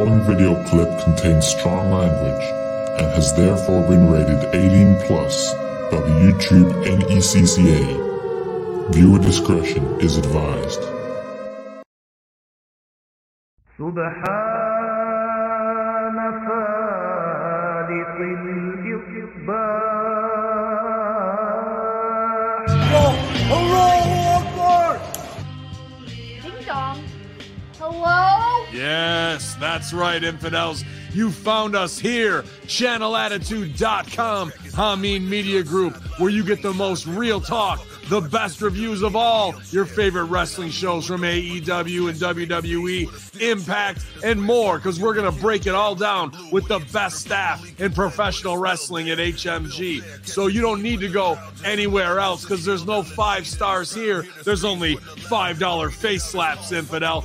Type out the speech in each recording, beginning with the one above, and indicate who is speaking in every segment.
Speaker 1: following video clip contains strong language and has therefore been rated 18 plus by the YouTube NECCA. Viewer discretion is advised.
Speaker 2: Yes, that's right, infidels. You found us here, channelattitude.com, Hameen Media Group, where you get the most real talk, the best reviews of all your favorite wrestling shows from AEW and WWE, Impact, and more, because we're going to break it all down with the best staff in professional wrestling at HMG. So you don't need to go anywhere else, because there's no five stars here. There's only $5 face slaps, infidel.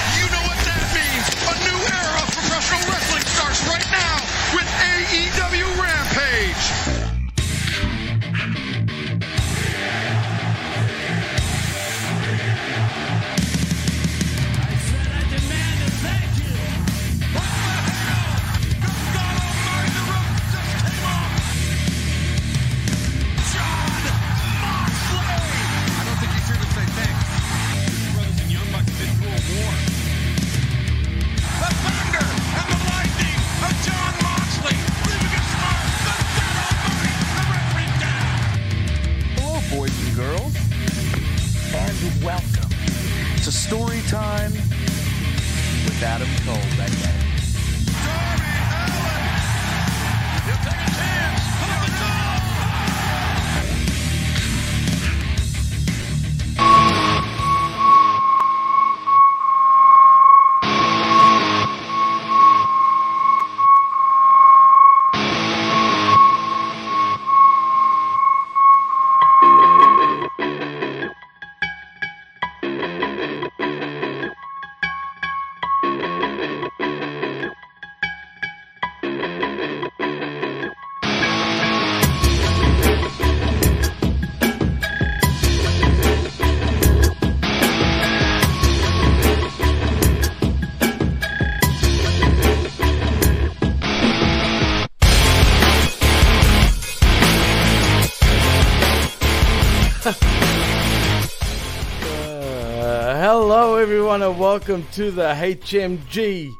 Speaker 3: Welcome to
Speaker 4: the
Speaker 5: HMG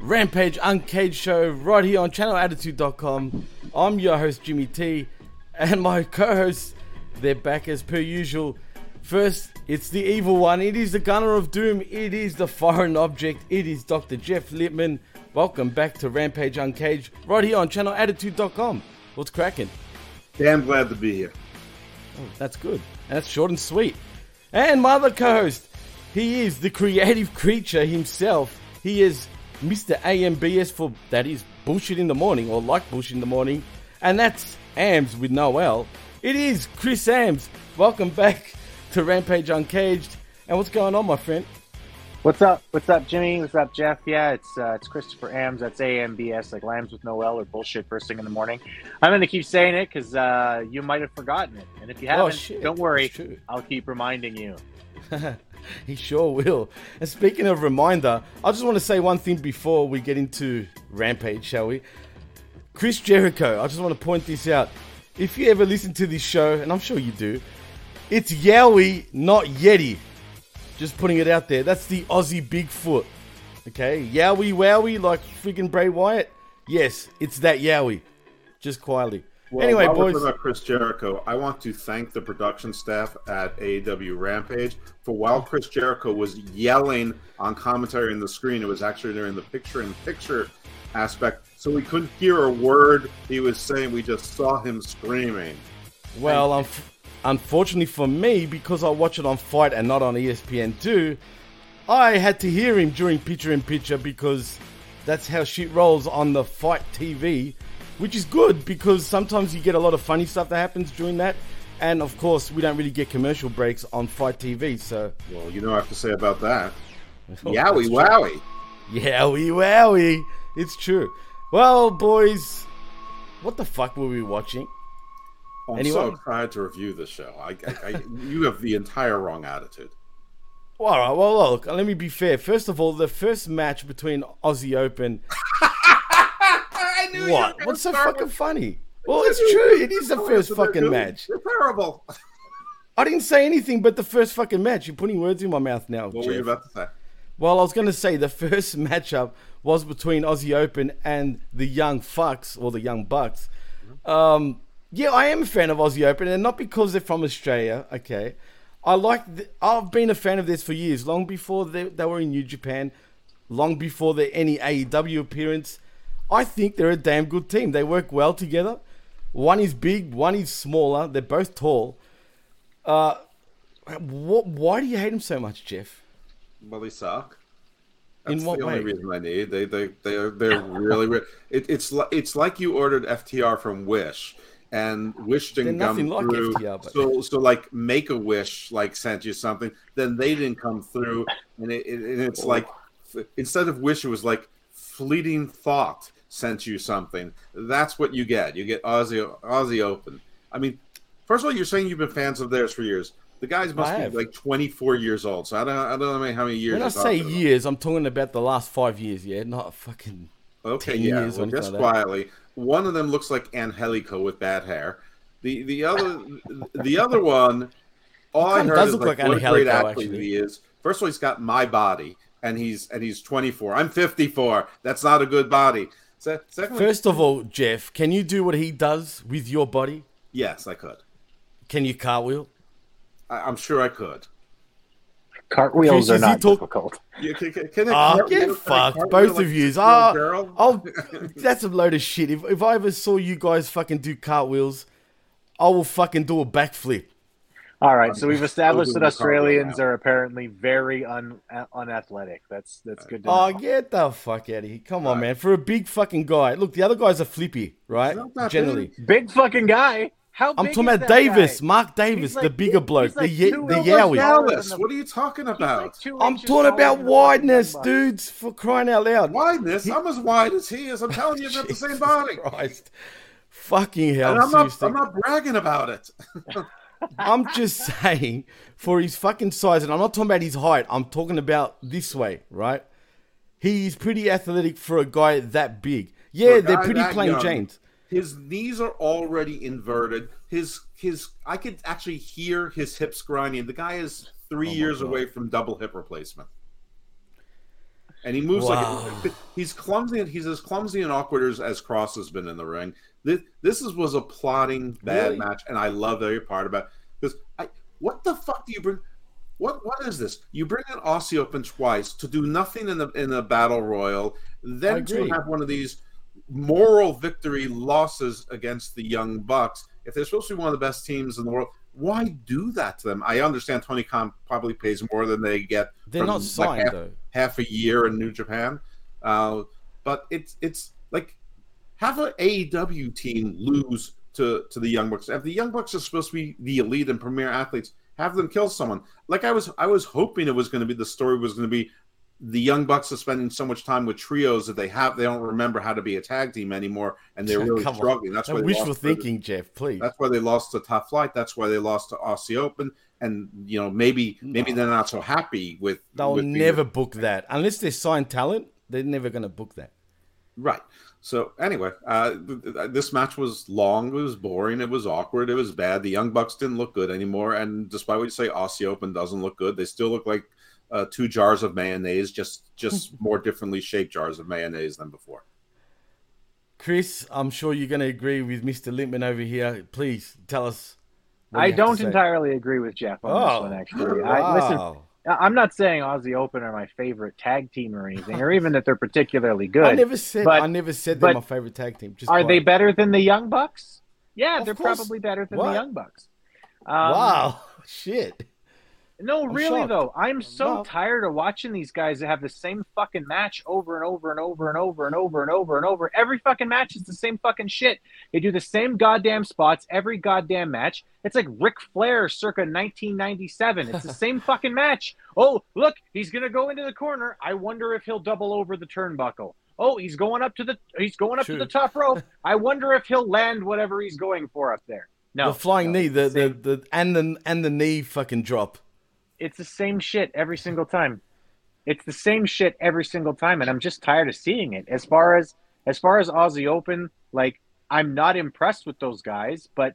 Speaker 5: Rampage Uncaged Show right here on channelattitude.com. I'm your host, Jimmy T, and my co hosts, they're back as per usual. First, it's the evil one. It is the Gunner of Doom. It is the foreign object. It is Dr. Jeff Lippman. Welcome back to Rampage Uncaged right here on channelattitude.com. What's cracking?
Speaker 6: Damn glad to be here.
Speaker 5: Oh, that's good. That's short and sweet. And my other co-host, he is the creative creature himself. He is Mr. AMBS for that is bullshit in the morning or like bullshit in the morning, and that's Ams with Noel. It is Chris Ambs. Welcome back to Rampage Uncaged. And what's going on, my friend?
Speaker 7: What's up? What's up, Jimmy? What's up, Jeff? Yeah, it's uh, it's Christopher Ambs. That's AMBS, like lambs with Noel or bullshit first thing in the morning. I'm going to keep saying it because uh, you might have forgotten it. And if you
Speaker 5: Oh,
Speaker 7: haven't,
Speaker 5: shit.
Speaker 7: don't worry. I'll keep reminding you.
Speaker 5: he sure will. And speaking of reminder, I just want to say one thing before we get into Rampage, shall we? Chris Jericho, I just want to point this out. If you ever listen to this show, and I'm sure you do, it's Yowie, not Yeti. Just putting it out there. That's the Aussie Bigfoot. Okay? Yowie Wowie, like freaking Bray Wyatt. Yes, it's that Yowie. Just quietly.
Speaker 6: Well,
Speaker 5: anyway, boys.
Speaker 6: talking about Chris Jericho, I want to thank the production staff at AEW Rampage for while Chris Jericho was yelling on commentary in the screen, it was actually during the picture-in-picture aspect, so we couldn't hear a word he was saying. We just saw him screaming.
Speaker 5: Well, um, unfortunately for me, because I watch it on Fight and not on E ESPN2, I had to hear him during picture in picture because That's how shit rolls on the Fight TV, which is good because sometimes you get a lot of funny stuff that happens during that. And of course, we don't really get commercial breaks on Fight TV, so
Speaker 6: Well, you know what I have to say about that.
Speaker 5: Oh,
Speaker 6: Yowie wowie.
Speaker 5: Yowie wowie. It's true. Well, boys, what the fuck were we watching?
Speaker 6: Oh, I'm so
Speaker 5: Anyone?
Speaker 6: excited to review this show. I, I, I, you have the entire wrong attitude.
Speaker 5: All right, well, look, let me be fair. First of all, the first match between Aussie Open.
Speaker 6: I knew
Speaker 5: What? What's so fucking funny? Well, it's true. It is the first fucking match.
Speaker 6: You're terrible.
Speaker 5: I didn't say anything but the first fucking match. You're putting words in my mouth now.
Speaker 6: What were you about to say?
Speaker 5: Well, I was going to say the first matchup was between Aussie Open and the Young Fucks or the Young Bucks. Um, yeah, I am a fan of Aussie Open, and not because they're from Australia. Okay, I like. I've been a fan of this for years, long before they, they were in New Japan, long before their any AEW appearance. I think they're a damn good team. They work well together. One is big, one is smaller. They're both tall. Uh, what? Why do you hate them so much, Jeff?
Speaker 6: Well, they suck.
Speaker 5: In
Speaker 6: That's
Speaker 5: what
Speaker 6: the only reason I need. They they they are they're really re- it, it's li- it's like you ordered FTR from Wish and Wish didn't come
Speaker 5: like
Speaker 6: through.
Speaker 5: FTR, but-
Speaker 6: So so like Make a Wish like sent you something, then they didn't come through, and it, it, and it's like instead of Wish, it was like Fleeting Thought sent you something. That's what you get. You get Aussie Aussie Open. I mean, first of all, you're saying you've been fans of theirs for years. The guys must
Speaker 5: I
Speaker 6: be
Speaker 5: have.
Speaker 6: like 24 years old. So I don't I don't know how many years.
Speaker 5: When I say years, I'm talking about the last five years, yeah, not fucking.
Speaker 6: Okay,
Speaker 5: 10
Speaker 6: yeah.
Speaker 5: years
Speaker 6: Well, just
Speaker 5: like
Speaker 6: quietly, one of them looks like Angelico with bad hair. The the other the other one, all I heard is like,
Speaker 5: like
Speaker 6: what a great athlete
Speaker 5: actually.
Speaker 6: he is. First of all, he's got my body, and he's and he's 24. I'm 54. That's not a good body. Se- Secondly,
Speaker 5: First of all, Jeff, can you do what he does with your body?
Speaker 6: yes, I could.
Speaker 5: Can you cartwheel?
Speaker 6: I, I'm sure I could.
Speaker 7: Cartwheels
Speaker 5: Chris,
Speaker 7: are not
Speaker 5: talk-
Speaker 7: difficult.
Speaker 6: You, can, can, can I
Speaker 5: Ah, get fucked, both
Speaker 6: like
Speaker 5: of
Speaker 6: a
Speaker 5: yous.
Speaker 6: little
Speaker 5: Ah,
Speaker 6: girl?
Speaker 5: oh, that's a load of shit. If, if I ever saw you guys fucking do cartwheels, I will fucking do a backflip.
Speaker 7: All right, so um, we've established that Australians are apparently very un, unathletic. That's that's good to
Speaker 5: Oh,
Speaker 7: know.
Speaker 5: get the fuck out of here. Come on, man. For a big fucking guy. Look, the other guys are flippy, right? Generally.
Speaker 7: Big fucking guy. How
Speaker 5: I'm
Speaker 7: big
Speaker 5: talking
Speaker 7: is
Speaker 5: about
Speaker 7: that
Speaker 5: Davis,
Speaker 7: guy?
Speaker 5: Mark Davis,
Speaker 7: He's
Speaker 5: the bigger bloke,
Speaker 7: like
Speaker 5: the ye-
Speaker 7: two
Speaker 5: the yowie.
Speaker 6: Dallas, what are you talking about?
Speaker 7: like
Speaker 5: I'm talking about wideness, dudes, for crying out loud.
Speaker 6: Wideness? I'm as wide as he is. I'm telling you, they're the same body.
Speaker 5: Christ. Fucking hell,
Speaker 6: And I'm not. I'm not bragging about it.
Speaker 5: I'm just saying, for his fucking size, and I'm not talking about his height, I'm talking about this way, right? He's pretty athletic for a guy that big. Yeah, they're pretty plain
Speaker 6: young,
Speaker 5: Janes.
Speaker 6: His knees are already inverted. His his I could actually hear his hips grinding. The guy is three oh years
Speaker 5: Oh God.
Speaker 6: away from double hip replacement. And he moves
Speaker 5: Wow.
Speaker 6: like he's clumsy. He's as clumsy and awkward as, as Cross has been in the ring. This this is, was a plotting bad
Speaker 5: Really?
Speaker 6: match, and I love every part about because I what the fuck do you bring? What what is this? You bring an Aussie Open twice to do nothing in the in the battle royal, then to have one of these moral victory losses against the young bucks. If they're supposed to be one of the best teams in the world, why do that to them? I understand Tony Khan probably pays more than they get.
Speaker 5: They're not
Speaker 6: like,
Speaker 5: signed,
Speaker 6: half,
Speaker 5: though.
Speaker 6: half a year in New Japan, uh, but it's it's like have an AEW team lose to to the Young Bucks. If the Young Bucks are supposed to be the elite and premier athletes, have them kill someone. Like I was I was hoping it was going to be the story was going to be the Young Bucks are spending so much time with trios that they have they don't remember how to be a tag team anymore, and they're really struggling. That's why they
Speaker 5: wishful thinking, Jeff, please.
Speaker 6: That's why they lost to Top Flight. That's why they lost to Aussie Open. And you know maybe maybe they're not so happy with.
Speaker 5: They'll
Speaker 6: with
Speaker 5: never book that. Unless they're signed talent, they're never going to book that.
Speaker 6: Right. So anyway, uh, th- th- this match was long. It was boring. It was awkward. It was bad. The Young Bucks didn't look good anymore. And despite what you say, Aussie Open doesn't look good. They still look like uh, two jars of mayonnaise, just just more differently shaped jars of mayonnaise than before.
Speaker 5: Chris, I'm sure you're going to agree with Mr. Lippman over here. Please tell us. what
Speaker 7: I
Speaker 5: you have to
Speaker 7: don't
Speaker 5: say.
Speaker 7: entirely agree with Jeff on this
Speaker 5: Oh,
Speaker 7: one. Actually, I, listen,
Speaker 5: wow.
Speaker 7: I- I'm not saying Aussie Open are my favorite tag team or anything, or even that they're particularly good.
Speaker 5: I never said.
Speaker 7: but-
Speaker 5: I never said they're my favorite tag team. Just
Speaker 7: are they better than the Young Bucks? Yeah,
Speaker 5: Of
Speaker 7: they're
Speaker 5: course.
Speaker 7: probably better than
Speaker 5: What?
Speaker 7: the Young Bucks. Um,
Speaker 5: wow, shit.
Speaker 7: No, really
Speaker 5: shocked.
Speaker 7: though, I'm so tired of watching these guys that have the same fucking match over and over and over and over and over and over and over. Every fucking match is the same fucking shit. They do the same goddamn spots every goddamn match. It's like Ric Flair circa 1997. It's the same fucking match. Oh, look, he's gonna go into the corner. I wonder if he'll double over the turnbuckle. Oh, he's going up to the he's going up
Speaker 5: True.
Speaker 7: to the top rope. I wonder if he'll land whatever he's going for up there. No,
Speaker 5: the flying
Speaker 7: no,
Speaker 5: knee, the, the the and the and the knee fucking drop.
Speaker 7: It's the same shit every single time. It's the same shit every single time, and I'm just tired of seeing it. As far as as far as Aussie Open, like I'm not impressed with those guys, but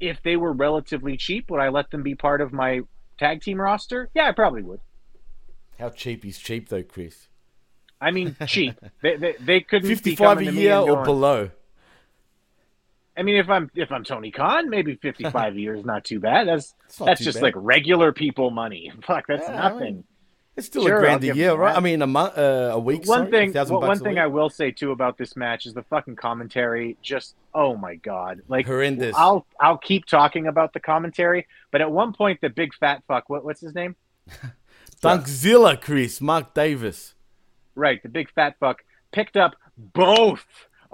Speaker 7: if they were relatively cheap, would I let them be part of my tag team roster? Yeah, I probably would.
Speaker 5: How cheap is cheap though, Chris?
Speaker 7: I mean, cheap. they, they they couldn't be
Speaker 5: Fifty-five a
Speaker 7: coming to me
Speaker 5: year or below?
Speaker 7: I mean, if I'm if I'm Tony Khan, maybe 55 years not too bad. That's that's just
Speaker 5: bad.
Speaker 7: like regular people money. Fuck, that's
Speaker 5: Yeah, I
Speaker 7: nothing.
Speaker 5: mean, It's still
Speaker 7: Sure,
Speaker 5: a grand a year, right? I mean, a month, uh, a week.
Speaker 7: one
Speaker 5: sorry,
Speaker 7: thing,
Speaker 5: thousand
Speaker 7: one thing
Speaker 5: week.
Speaker 7: I will say too about this match is the fucking commentary. Just oh my god, like
Speaker 5: Horrendous.
Speaker 7: I'll I'll keep talking about the commentary, but at one point the big fat fuck, what, what's his name?
Speaker 5: Dunkzilla, Chris, Mark Davis.
Speaker 7: Right, the big fat fuck picked up both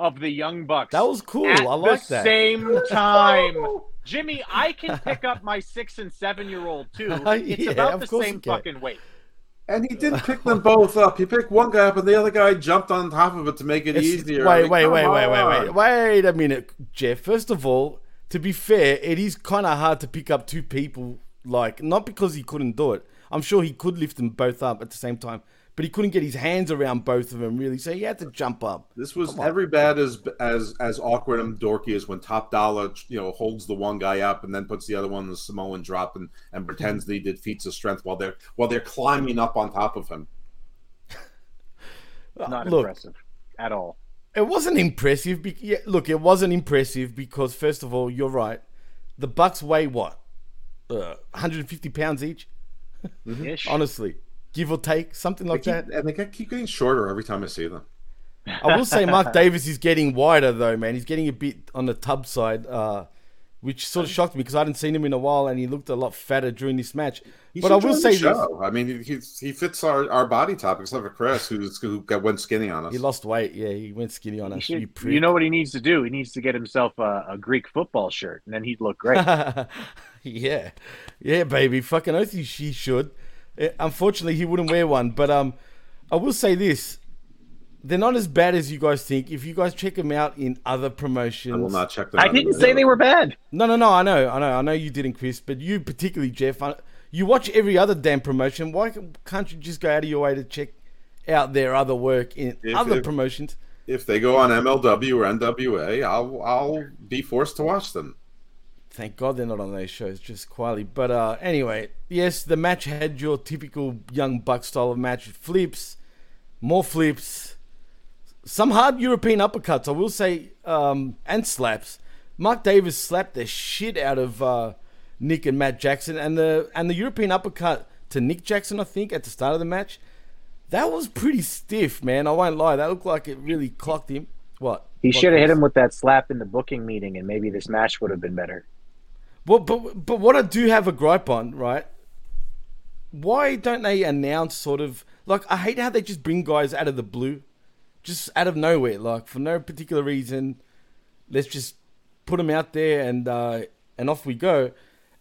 Speaker 7: of the young bucks.
Speaker 5: That was cool.
Speaker 7: At
Speaker 5: I like
Speaker 7: the
Speaker 5: that.
Speaker 7: same time. Jimmy, I can pick up my six and seven year old too. It's
Speaker 5: Yeah,
Speaker 7: about the same fucking weight.
Speaker 6: And he didn't pick them both up. He picked one guy up, and the other guy jumped on top of it to make it
Speaker 5: It's-
Speaker 6: easier.
Speaker 5: Wait,
Speaker 6: I mean,
Speaker 5: wait,
Speaker 6: come
Speaker 5: wait, wait, wait, wait, wait a minute, Jeff. First of all, to be fair, it is kind of hard to pick up two people. Like, not because he couldn't do it. I'm sure he could lift them both up at the same time, but he couldn't get his hands around both of them really. So he had to jump up.
Speaker 6: This was
Speaker 5: Come on.
Speaker 6: every bad as as as awkward and dorky as when Top Dolla, you know, holds the one guy up and then puts the other one in the Samoan drop and, and pretends that he did feats of strength while they're while they're climbing up on top of him.
Speaker 7: Not
Speaker 5: Look,
Speaker 7: impressive at all.
Speaker 5: It wasn't impressive. Be- yeah, look, it wasn't impressive because first of all, you're right. The Bucks weigh what, uh, 150 pounds each.
Speaker 7: Ish.
Speaker 5: Honestly, give or take, something like
Speaker 6: They
Speaker 5: that.
Speaker 6: keep, and they keep getting shorter every time I see them.
Speaker 5: I will say Mark Davis is getting wider though, man. He's getting a bit on the tub side, uh, which sort of shocked me because I hadn't seen him in a while, and he looked a lot fatter during this match.
Speaker 6: He
Speaker 5: but I will say this:
Speaker 6: show. I mean, he, he fits our, our body type, except for Chris, who's who got went skinny on us.
Speaker 5: he lost weight. Yeah, he went skinny on
Speaker 7: He
Speaker 5: us.
Speaker 7: should-
Speaker 5: you
Speaker 7: you know what he needs to do? He needs to get himself a, a Greek football shirt, and then he'd look great.
Speaker 5: yeah, yeah, baby. Fucking oath, he she should. Eh, Unfortunately, he wouldn't wear one. But um, I will say this: they're not as bad as you guys think. If you guys check them out in other promotions,
Speaker 6: I will not check them.
Speaker 7: I
Speaker 6: out
Speaker 7: didn't say they were bad.
Speaker 5: No, no, no. I know, I know, I know you didn't, Chris. But you particularly, Jeff. I, you watch every other damn promotion. Why can't you just go out of your way to check out their other work in
Speaker 6: If
Speaker 5: other
Speaker 6: it-
Speaker 5: promotions?
Speaker 6: If they go on MLW or NWA, I'll I'll be forced to watch them.
Speaker 5: Thank God they're not on those shows, just quietly. But uh, anyway, yes, the match had your typical young buck style of match: flips, more flips, some hard European uppercuts. I will say, um, and slaps. Mark Davis slapped the shit out of uh, Nick and Matt Jackson, and the and the European uppercut to Nick Jackson, I think, at the start of the match. That was pretty stiff, man. I won't lie. That looked like it really clocked him. What?
Speaker 7: He should have hit him with that slap in the booking meeting, and maybe this match would have been better.
Speaker 5: Well, but but what I do have a gripe on, right? Why don't they announce sort of like I hate how they just bring guys out of the blue, just out of nowhere, like for no particular reason. Let's just put them out there and uh, and off we go,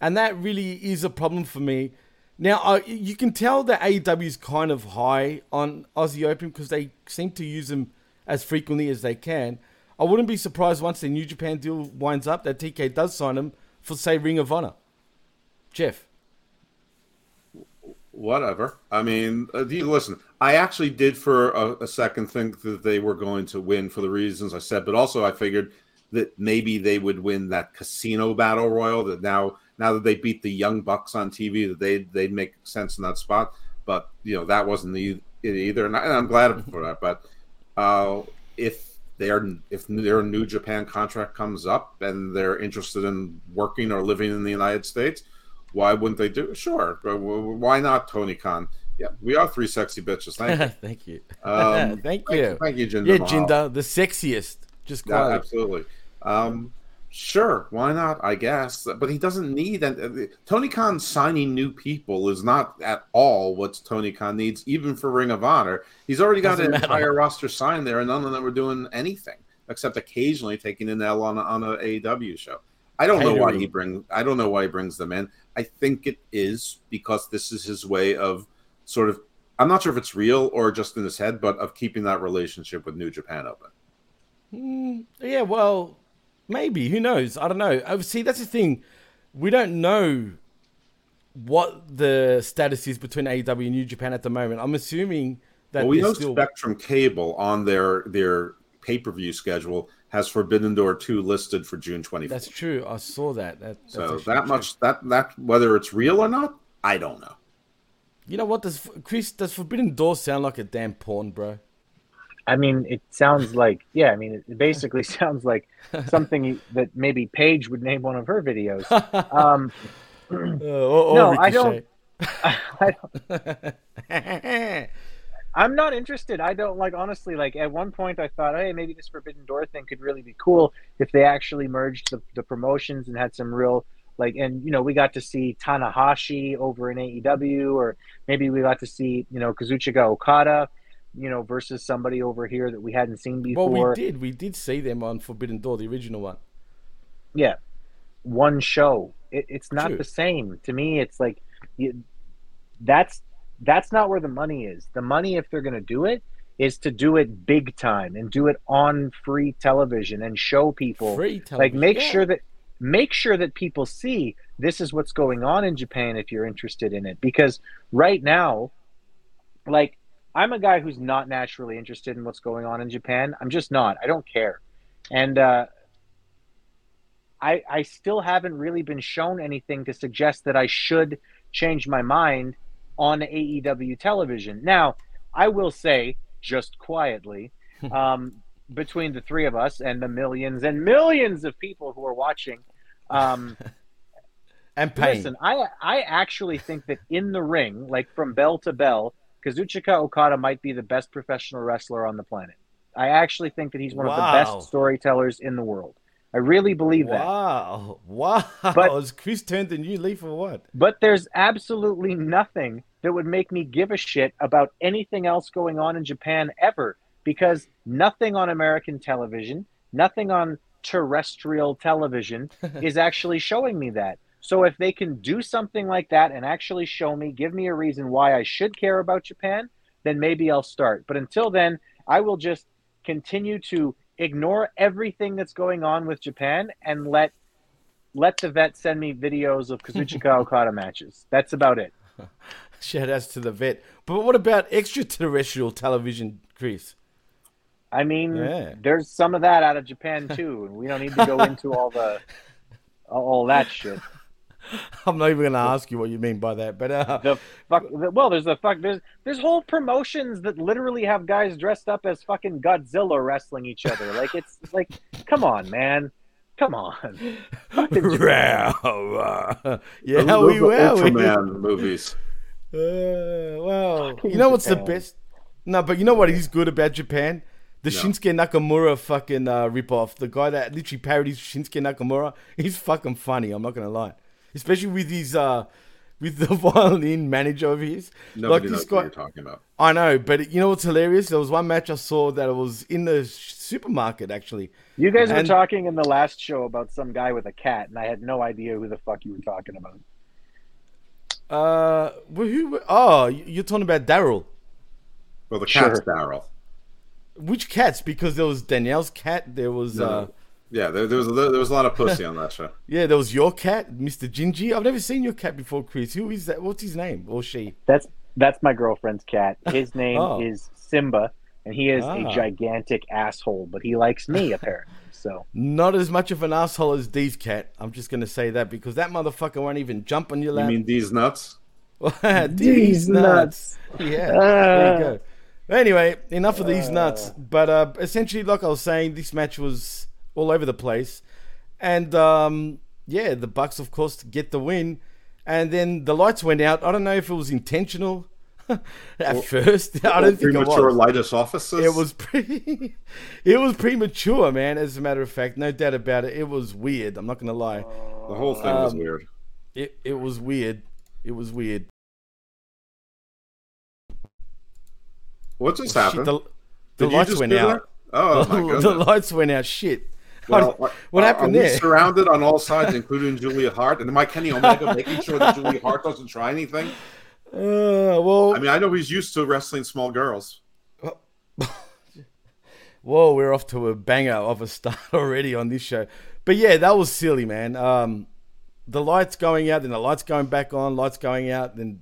Speaker 5: and that really is a problem for me. Now you can tell that AEW is kind of high on Aussie Open because they seem to use them as frequently as they can. I wouldn't be surprised once the New Japan deal winds up that TK does sign them for say Ring of Honor. Jeff.
Speaker 6: Whatever. I mean, uh, listen. I actually did for a, a second think that they were going to win for the reasons I said, but also I figured that maybe they would win that casino battle royal. That now, now that they beat the Young Bucks on TV, that they they'd make sense in that spot. But you know that wasn't the, it either, and, I, and I'm glad for that. But uh, if their if their New Japan contract comes up and they're interested in working or living in the United States, why wouldn't they do it? Sure. But w- w- why not, Tony Khan? Yeah, we are three sexy bitches. Thank you.
Speaker 5: Thank you.
Speaker 6: Um,
Speaker 5: Thank you.
Speaker 6: Thank you, Jinder
Speaker 5: Yeah. Jinder, the sexiest. Just
Speaker 6: Yeah, absolutely. Um, Sure, why not? I guess, but he doesn't need. And Tony Khan signing new people is not at all what Tony Khan needs, even for Ring of Honor. He's already got an
Speaker 5: matter.
Speaker 6: entire roster signed there, and none of them are doing anything except occasionally taking an L on a, on a AEW show. I don't know why he
Speaker 5: Catering.
Speaker 6: brings. I don't know why he brings them in. I think it is because this is his way of sort of. I'm not sure if it's real or just in his head, but of keeping that relationship with New Japan open.
Speaker 5: Mm, yeah, well, maybe. Who knows? I don't know. Uh, See, that's the thing. We don't know what the status is between AEW and New Japan at the moment. I'm assuming that
Speaker 6: Well, we know
Speaker 5: still.
Speaker 6: Spectrum Cable on their their pay per view schedule has Forbidden Door two listed for June 24th.
Speaker 5: That's true. I saw that. that that's
Speaker 6: so that
Speaker 5: true.
Speaker 6: much that that whether it's real or not, I don't know.
Speaker 5: You know what? Does Chris? Does Forbidden Door sound like a damn porn, bro?
Speaker 7: I mean, it sounds like yeah. I mean, it basically sounds like something that maybe Paige would name one of her videos. Um,
Speaker 5: Uh, or, or
Speaker 7: No, I don't-
Speaker 5: Ricochet.
Speaker 7: I don't, I'm not interested. I don't like honestly. Like at one point, I thought, hey, maybe this Forbidden Door thing could really be cool if they actually merged the, the promotions and had some real like. And you know, we got to see Tanahashi over in AEW, or maybe we got to see you know Kazuchika Okada, you know, versus somebody over here that we hadn't seen before.
Speaker 5: well, we did. We did see them on Forbidden Door, the original one.
Speaker 7: yeah one show it, it's not
Speaker 5: True.
Speaker 7: the same to me it's like you, that's that's not where the money is the money if they're going to do it is to do it big time and do it on free television and show people
Speaker 5: Free
Speaker 7: like make
Speaker 5: yeah.
Speaker 7: sure that make sure that people see this is what's going on in Japan if you're interested in it because right now like I'm a guy who's not naturally interested in what's going on in Japan I'm just not I don't care and uh I I still haven't really been shown anything to suggest that I should change my mind on AEW television. Now, I will say just quietly, um, between the three of us and the millions and millions of people who are watching, um,
Speaker 5: and pain.
Speaker 7: listen, I I actually think that in the ring, like from bell to bell, Kazuchika Okada might be the best professional wrestler on the planet. I actually think that he's one of the best storytellers in the world. I really believe that.
Speaker 5: Wow, wow!
Speaker 7: But-
Speaker 5: Has Chris turned a new leaf or what?
Speaker 7: But there's absolutely nothing that would make me give a shit about anything else going on in Japan ever because nothing on American television, nothing on terrestrial television is actually showing me that. So if they can do something like that and actually show me, give me a reason why I should care about Japan, then maybe I'll start. But until then, I will just continue to ignore everything that's going on with Japan and let let the vet send me videos of Kazuchika Okada matches. That's about it.
Speaker 5: Shout outs to the vet. But what about extraterrestrial television, Chris?
Speaker 7: I mean,
Speaker 5: Yeah.
Speaker 7: there's some of that out of Japan too, and we don't need to go into all the all that shit.
Speaker 5: I'm not even going to ask you what you mean by that, but uh,
Speaker 7: The fuck. The, well, there's the fuck. There's there's whole promotions that literally have guys dressed up as fucking Godzilla wrestling each other. Like it's like, come on, man, come on. Fucking Japan.
Speaker 5: Wow. yeah,
Speaker 6: Those-
Speaker 5: how
Speaker 6: those
Speaker 5: we
Speaker 6: are
Speaker 5: were.
Speaker 6: Ultraman movies.
Speaker 5: Uh, well,
Speaker 7: Fucking
Speaker 5: you know what's the best? No, but you know what is good about Japan? The
Speaker 6: No.
Speaker 5: Shinsuke Nakamura fucking uh, ripoff. The guy that literally parodies Shinsuke Nakamura. He's fucking funny. I'm not gonna lie, especially with his uh, with the violin manager of his.
Speaker 6: Nobody
Speaker 5: like
Speaker 6: knows
Speaker 5: this
Speaker 6: what you're talking about.
Speaker 5: I know, but you know what's hilarious? There was one match I saw that was in the supermarket actually.
Speaker 7: You guys were talking in the last show about some guy with a cat, and I had no idea who the fuck you were talking about.
Speaker 5: Uh, well, who? Oh, you're talking about Daryl.
Speaker 6: Well, the
Speaker 7: Sure.
Speaker 6: Daryl.
Speaker 5: Which cats? Because there was Danielle's cat. There was
Speaker 6: No,
Speaker 5: uh,
Speaker 6: Yeah, there, there was a, there was a lot of pussy on that show.
Speaker 5: yeah, there was your cat, Mr. Gingy. I've never seen your cat before, Chris. Who is that? What's his name or she?
Speaker 7: That's that's my girlfriend's cat. His name
Speaker 5: Oh.
Speaker 7: is Simba, and he is
Speaker 5: Ah.
Speaker 7: a gigantic asshole, but he likes me apparently. So
Speaker 5: Not as much of an asshole as Dee's cat. I'm just gonna say that because that motherfucker won't even jump on your lap.
Speaker 6: You mean these nuts?
Speaker 5: these nuts. Yeah. there you go. Anyway, enough of these nuts. But uh, essentially, like I was saying, this match was all over the place, and um, yeah, the Bucks, of course, get the win. And then the lights went out. I don't know if it was intentional. At first, I don't think it
Speaker 6: premature
Speaker 5: was.
Speaker 6: lightest offices.
Speaker 5: It was pretty. it was premature, man. As a matter of fact, no doubt about it. It was weird. I'm not gonna lie.
Speaker 6: the whole thing was
Speaker 5: um,
Speaker 6: weird.
Speaker 5: It it was weird. It was weird.
Speaker 6: What just
Speaker 5: Shit,
Speaker 6: happened?
Speaker 5: the the
Speaker 6: you
Speaker 5: lights
Speaker 6: just
Speaker 5: went out.
Speaker 6: that? Oh my god!
Speaker 5: the lights went out. Shit.
Speaker 6: Well,
Speaker 5: what
Speaker 6: are-
Speaker 5: happened there?
Speaker 6: surrounded on all sides, including Julia Hart, and Mike Kenny Omega making sure that Julia Hart doesn't try anything.
Speaker 5: Uh, well,
Speaker 6: I mean, I know he's used to wrestling small girls.
Speaker 5: Whoa, we're off to a banger of a start already on this show. But yeah, that was silly, man. Um, the lights going out, then the lights going back on, lights going out, then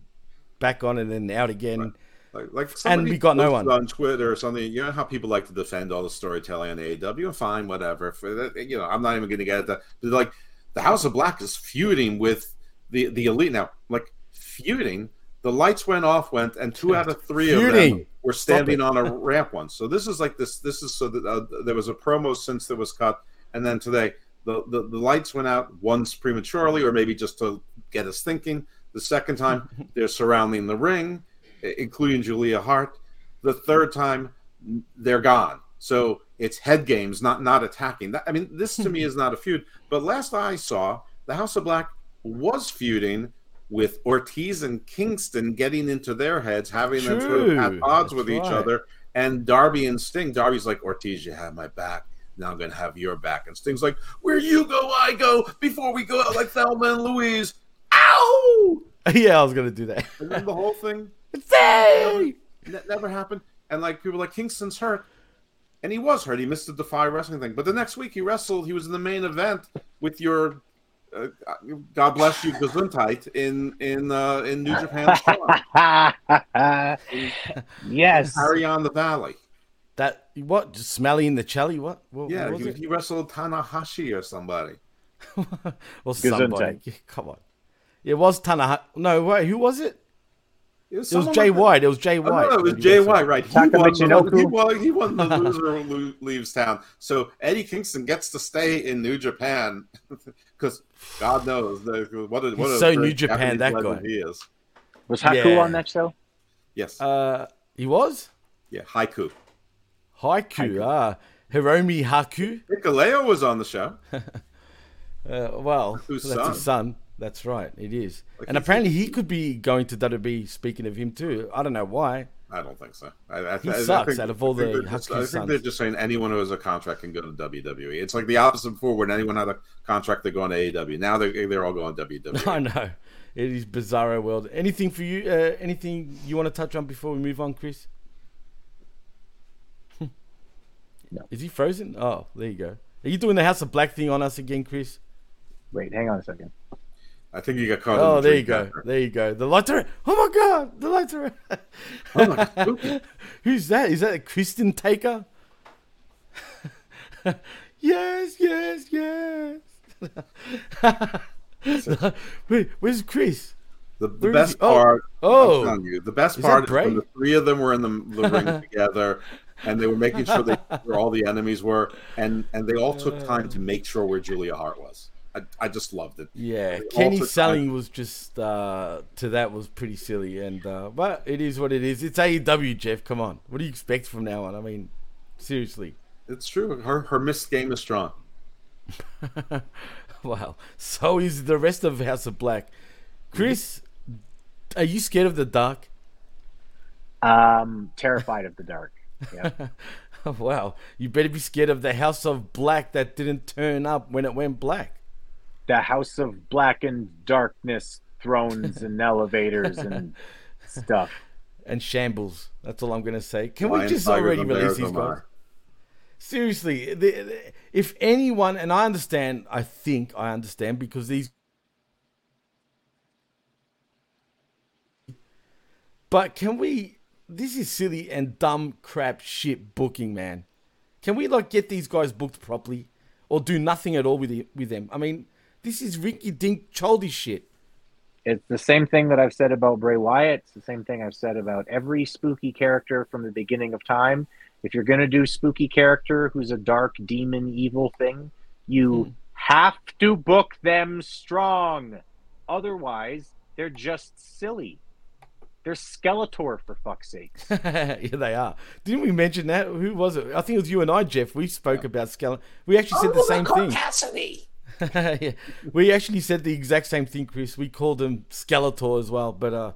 Speaker 5: back on, and then out again.
Speaker 6: Like, like
Speaker 5: And we got no one.
Speaker 6: on Twitter or something. You know how people like to defend all the storytelling on AEW. Fine, whatever. For that, you know, I'm not even going to get at that. But like, the House of Black is feuding with the the elite now. Like feuding. The lights went off, went, and two out of three of them were standing on a ramp once. So this is like this. This is so that uh, there was a promo since there was cut, and then today the, the the lights went out once prematurely, or maybe just to get us thinking. The second time they're surrounding the ring, including Julia Hart. The third time they're gone. So it's head games, not not attacking. That, I mean, this to me is not a feud. But last I saw, the House of Black was feuding with Ortiz and Kingston, getting into their heads, having them sort of at
Speaker 5: True.
Speaker 6: odds with
Speaker 5: That's
Speaker 6: each
Speaker 5: right.
Speaker 6: other. And Darby and Sting, Darby's like, Ortiz, you have my back. Now I'm going to have your back. And Sting's like, where you go, I go. Before we go out like Thelma and Louise. Ow!
Speaker 5: yeah, I was gonna do that.
Speaker 6: And then the whole thing
Speaker 5: Say!
Speaker 6: ne- never happened. And like people like Kingston's hurt, and he was hurt. He missed the Defy Wrestling thing. But the next week he wrestled. He was in the main event with your, uh, God bless you, Gesundheit in in uh, in New Japan.
Speaker 7: Yes.
Speaker 6: Harry on the Valley.
Speaker 5: That what? Smelly in the chally? What? what
Speaker 6: Yeah,
Speaker 5: what was
Speaker 6: he,
Speaker 5: it?
Speaker 6: he wrestled Tanahashi or somebody.
Speaker 5: Or somebody?
Speaker 7: Gesundheit.
Speaker 5: Come on. It was Tanahashi. No, wait, who was it?
Speaker 6: It was,
Speaker 5: It was Jay
Speaker 6: like.
Speaker 5: White. It was Jay
Speaker 6: Oh,
Speaker 5: White.
Speaker 6: no, no, it was
Speaker 5: that
Speaker 6: Jay. White, right? He won, the, he, won, he won the loser who leaves town. So Eddie Kingston gets to stay in New Japan because God knows what a, what
Speaker 5: He's
Speaker 6: a
Speaker 5: so New Japan,
Speaker 6: Japanese
Speaker 5: that guy.
Speaker 6: he is.
Speaker 7: Was Haku
Speaker 5: Yeah.
Speaker 7: on that show?
Speaker 6: Yes,
Speaker 5: Uh, he was
Speaker 6: yeah, haiku.
Speaker 5: Haiku. Ah, Hiromi Haku.
Speaker 6: Hikuleo was on the show.
Speaker 5: Uh, well,
Speaker 6: Haku's
Speaker 5: that's
Speaker 6: son.
Speaker 5: his son. That's right. It is.
Speaker 6: Like,
Speaker 5: and apparently, he could be going to WWE. Speaking of him too, I don't know why.
Speaker 6: I don't think so. I, I,
Speaker 5: He
Speaker 6: I,
Speaker 5: sucks
Speaker 6: think,
Speaker 5: out of all
Speaker 6: I think
Speaker 5: the
Speaker 6: they're just, I think they're just saying anyone who has a contract can go to WWE. It's like the opposite before when anyone had a contract they go on to AEW. Now they're they're all going to. WWE.
Speaker 5: I know. It is bizarro world. Anything for you? Uh, anything you want to touch on before we move on, Chris?
Speaker 7: No.
Speaker 5: Is he frozen? Oh, there you go. Are you doing the House of Black thing on us again, Chris?
Speaker 7: Wait, hang on a second.
Speaker 6: I think you got caught.
Speaker 5: Oh,
Speaker 6: in the
Speaker 5: there you go.
Speaker 6: after.
Speaker 5: There you go. The lights are. Oh my God! The lights are.
Speaker 6: Oh.
Speaker 5: Who's that? Is that a Christian Taker? yes, yes, yes. Wait, where's Chris?
Speaker 6: The, the best?
Speaker 5: Oh,
Speaker 6: part,
Speaker 5: oh.
Speaker 6: I'm telling you, the best
Speaker 5: Is
Speaker 6: part is when the three of them were in the, the ring together, and they were making sure they where all the enemies were, and and they all took time to make sure where Julia Hart was. I, I just loved it.
Speaker 5: Yeah,
Speaker 6: They all
Speaker 5: Kenny
Speaker 6: took
Speaker 5: selling
Speaker 6: time.
Speaker 5: was just uh, to that was pretty silly, and uh, but it is what it is. It's AEW, Jeff. Come on, what do you expect from now on? I mean, seriously.
Speaker 6: It's true. Her her mist game is strong.
Speaker 5: Wow. So is the rest of House of Black. Chris, are you scared of the dark?
Speaker 7: Um, terrified of the dark. Yeah.
Speaker 5: wow. You better be scared of the House of Black that didn't turn up when it went black.
Speaker 7: The House of Black and Darkness, thrones and elevators and stuff.
Speaker 5: And shambles. That's all I'm going to say. Can we just already release these guys? Seriously, the, the- if anyone, and I understand, I think I understand because these. But can we? This is silly and dumb crap shit booking, man. Can we like get these guys booked properly, or do nothing at all with the, with them? I mean, this is Ricky Dink childish shit.
Speaker 7: It's the same thing that I've said about Bray Wyatt. It's the same thing I've said about every spooky character from the beginning of time. If you're going to do spooky character who's a dark demon evil thing, you hmm. have to book them strong. Otherwise, they're just silly. They're Skeletor for fuck's sake.
Speaker 5: yeah, they are. Didn't we mention that? Who was it? I think it was you and I, Jeff. We spoke about skeleton. We actually said oh, the same thing. yeah. We actually said the exact same thing, Chris. We called him Skeletor as well, but uh,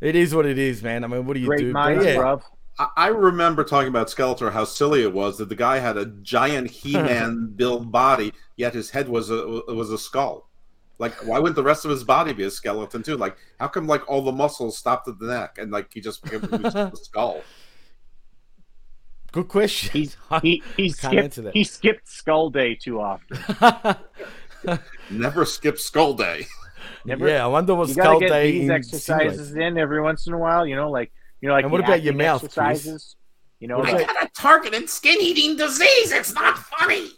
Speaker 5: it is what it is, man. I mean, what do you
Speaker 7: Great
Speaker 5: do?
Speaker 7: Minds,
Speaker 5: yeah.
Speaker 7: bruv.
Speaker 6: I- I remember talking about Skeletor, how silly it was that the guy had a giant He-Man built body, yet his head was a was a skull. Like, why wouldn't the rest of his body be a skeleton too? Like, how come like all the muscles stopped at the neck and like he just became he was a skull?
Speaker 5: Good question.
Speaker 7: He's, he he skipped
Speaker 5: that.
Speaker 7: he skipped Skull Day too often.
Speaker 6: Never skip Skull Day.
Speaker 7: Never-
Speaker 5: yeah, I wonder what
Speaker 7: you
Speaker 5: Skull
Speaker 7: gotta get
Speaker 5: Day
Speaker 7: these
Speaker 5: insinuates.
Speaker 7: exercises in every once in a while. You know, like you know, like
Speaker 5: And what about your mouth, Chris?
Speaker 7: exercises. You know,
Speaker 5: I
Speaker 7: like
Speaker 5: about-
Speaker 6: a targeted skin eating disease. It's not funny.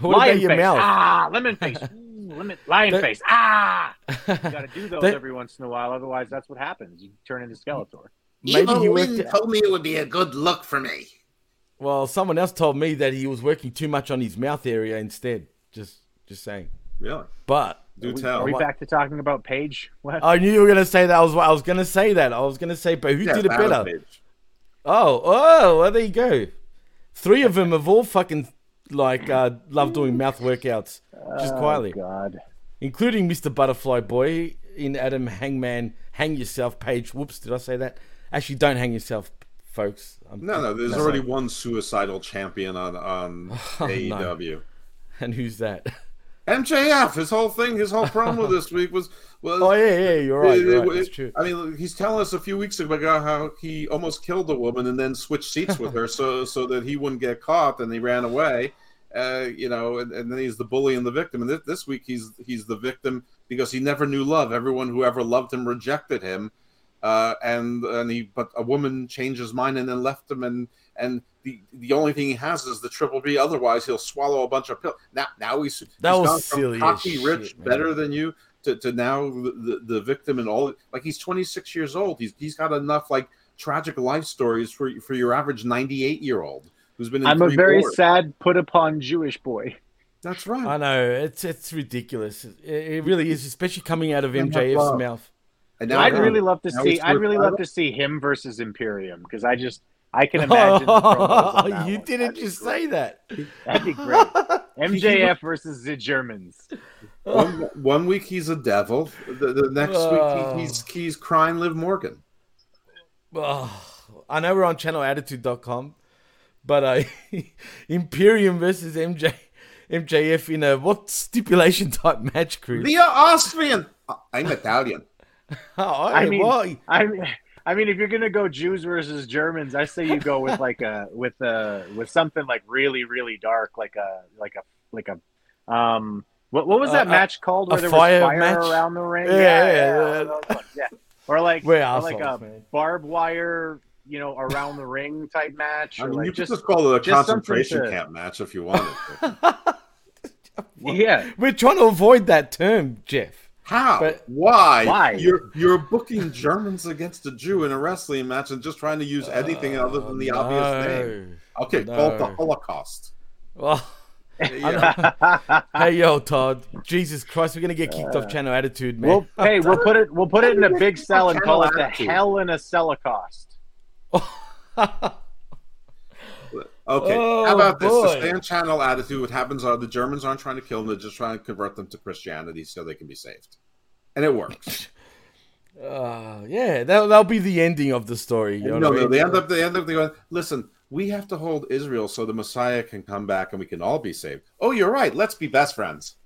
Speaker 5: What
Speaker 7: lion
Speaker 5: about your
Speaker 7: face.
Speaker 5: mouth?
Speaker 7: Ah, lemon face. Ooh, lemon lion
Speaker 5: That-
Speaker 7: face. Ah, you got to do those
Speaker 5: That-
Speaker 7: every once in a while. Otherwise, that's what happens. You turn into Skeletor.
Speaker 5: Maybe he worked.
Speaker 6: told me it would be a good look for me.
Speaker 5: Well, someone else told me that he was working too much on his mouth area instead. Just, just saying.
Speaker 6: Really?
Speaker 5: But
Speaker 6: Do
Speaker 7: Are we,
Speaker 6: tell.
Speaker 7: are we back to talking about Paige? What?
Speaker 5: I knew you were gonna say that. I was, I was gonna say that. I was gonna say, but who
Speaker 6: Yeah,
Speaker 5: did it
Speaker 6: Battle
Speaker 5: better?
Speaker 6: Page.
Speaker 5: Oh, oh, well, there you go. Three of them have all fucking like uh, love doing mouth workouts, just quietly,
Speaker 7: Oh, God.
Speaker 5: including Mr. Butterfly Boy in Adam Hangman Hang Yourself page. Whoops, did I say that? Actually, don't hang yourself, folks. I'm-
Speaker 6: No, no. There's already
Speaker 5: like-
Speaker 6: one suicidal champion on on
Speaker 5: Oh, no.
Speaker 6: AEW.
Speaker 5: And who's that?
Speaker 6: MJF, his whole thing, his whole promo this week was was.
Speaker 5: Oh yeah, yeah, you're right. You're right. That's true.
Speaker 6: I mean, he's telling us a few weeks ago how he almost killed a woman and then switched seats with her so so that he wouldn't get caught, and he ran away. Uh, you know, and, and then he's the bully and the victim. And this, this week he's he's the victim because he never knew love. Everyone who ever loved him rejected him, uh, and and he but a woman changed his mind and then left him. And and the the only thing he has is the triple B. Otherwise, he'll swallow a bunch of pills. Now now he's
Speaker 5: That
Speaker 6: he's
Speaker 5: was
Speaker 6: gone
Speaker 5: silly
Speaker 6: cocky, rich,
Speaker 5: man.
Speaker 6: better than you to, to now the, the, the victim and all like he's 26 years old he's he's got enough like tragic life stories for for your average 98 year old who's been in
Speaker 7: I'm a very
Speaker 6: wars.
Speaker 7: sad put upon Jewish boy.
Speaker 6: that's right
Speaker 5: I know it's it's ridiculous. It, it really is, especially coming out of
Speaker 6: Don't
Speaker 5: MJF's mouth.
Speaker 6: And now
Speaker 7: I'd
Speaker 6: now-
Speaker 7: really love to
Speaker 6: now
Speaker 7: see. I'd really love to see him versus Imperium because I just I can imagine. the promos on that
Speaker 5: you
Speaker 7: one.
Speaker 5: didn't
Speaker 7: That'd
Speaker 5: just say that.
Speaker 7: That'd be great. MJF versus the Germans.
Speaker 6: one, one week he's a devil the, the next
Speaker 5: Oh.
Speaker 6: week he, he's he's crying liv morgan
Speaker 5: Oh, I know we're on channelattitude.com, but uh, Imperium versus MJ MJF in a what stipulation type match, Chris?
Speaker 6: the austrian Uh, i'm italian
Speaker 5: Oh,
Speaker 7: I mean,
Speaker 5: why?
Speaker 7: I mean, I mean, if you're gonna go Jews versus Germans, I say you go with like a with a with something like really really dark, like a like a like a um. What, what was that
Speaker 5: Uh,
Speaker 7: match called? Where
Speaker 5: a
Speaker 7: there
Speaker 5: fire
Speaker 7: was fire
Speaker 5: match?
Speaker 7: around the ring?
Speaker 5: Yeah,
Speaker 7: Yeah,
Speaker 5: yeah,
Speaker 7: yeah,
Speaker 5: yeah.
Speaker 7: one of those ones, yeah. Or like,
Speaker 5: We're
Speaker 7: or like a
Speaker 5: man.
Speaker 7: barbed wire, you know, around the ring type match,
Speaker 6: I
Speaker 7: or
Speaker 6: mean, you
Speaker 7: like
Speaker 6: could
Speaker 7: just
Speaker 6: just call it a concentration
Speaker 7: to-
Speaker 6: camp match if you wanted
Speaker 7: yeah.
Speaker 5: We're trying to avoid that term, Jeff.
Speaker 6: How?
Speaker 5: But-
Speaker 6: Why?
Speaker 7: Why?
Speaker 6: You're you're booking Germans against a Jew in a wrestling match and just trying to use anything uh, other than the obvious name. Okay, call it the Holocaust.
Speaker 5: Well,
Speaker 6: Yeah.
Speaker 5: hey yo, Todd. Jesus Christ, we're gonna get kicked off uh, channel attitude, man.
Speaker 7: We'll hey, we'll put it we'll put it in a big cell and call it the
Speaker 6: Attitude.
Speaker 7: Hell in a Cellacost.
Speaker 6: Okay,
Speaker 5: Oh,
Speaker 6: how about this?
Speaker 5: boy.
Speaker 6: The stand channel attitude. What happens are the Germans aren't trying to kill them; they're just trying to convert them to Christianity so they can be saved, and it works.
Speaker 5: Uh, yeah, that, that'll be the ending of the story. You know
Speaker 6: no,
Speaker 5: I
Speaker 6: no,
Speaker 5: mean?
Speaker 6: they end up they end up going. Listen, we have to hold Israel so the Messiah can come back and we can all be saved. Oh, you're right. Let's be best friends.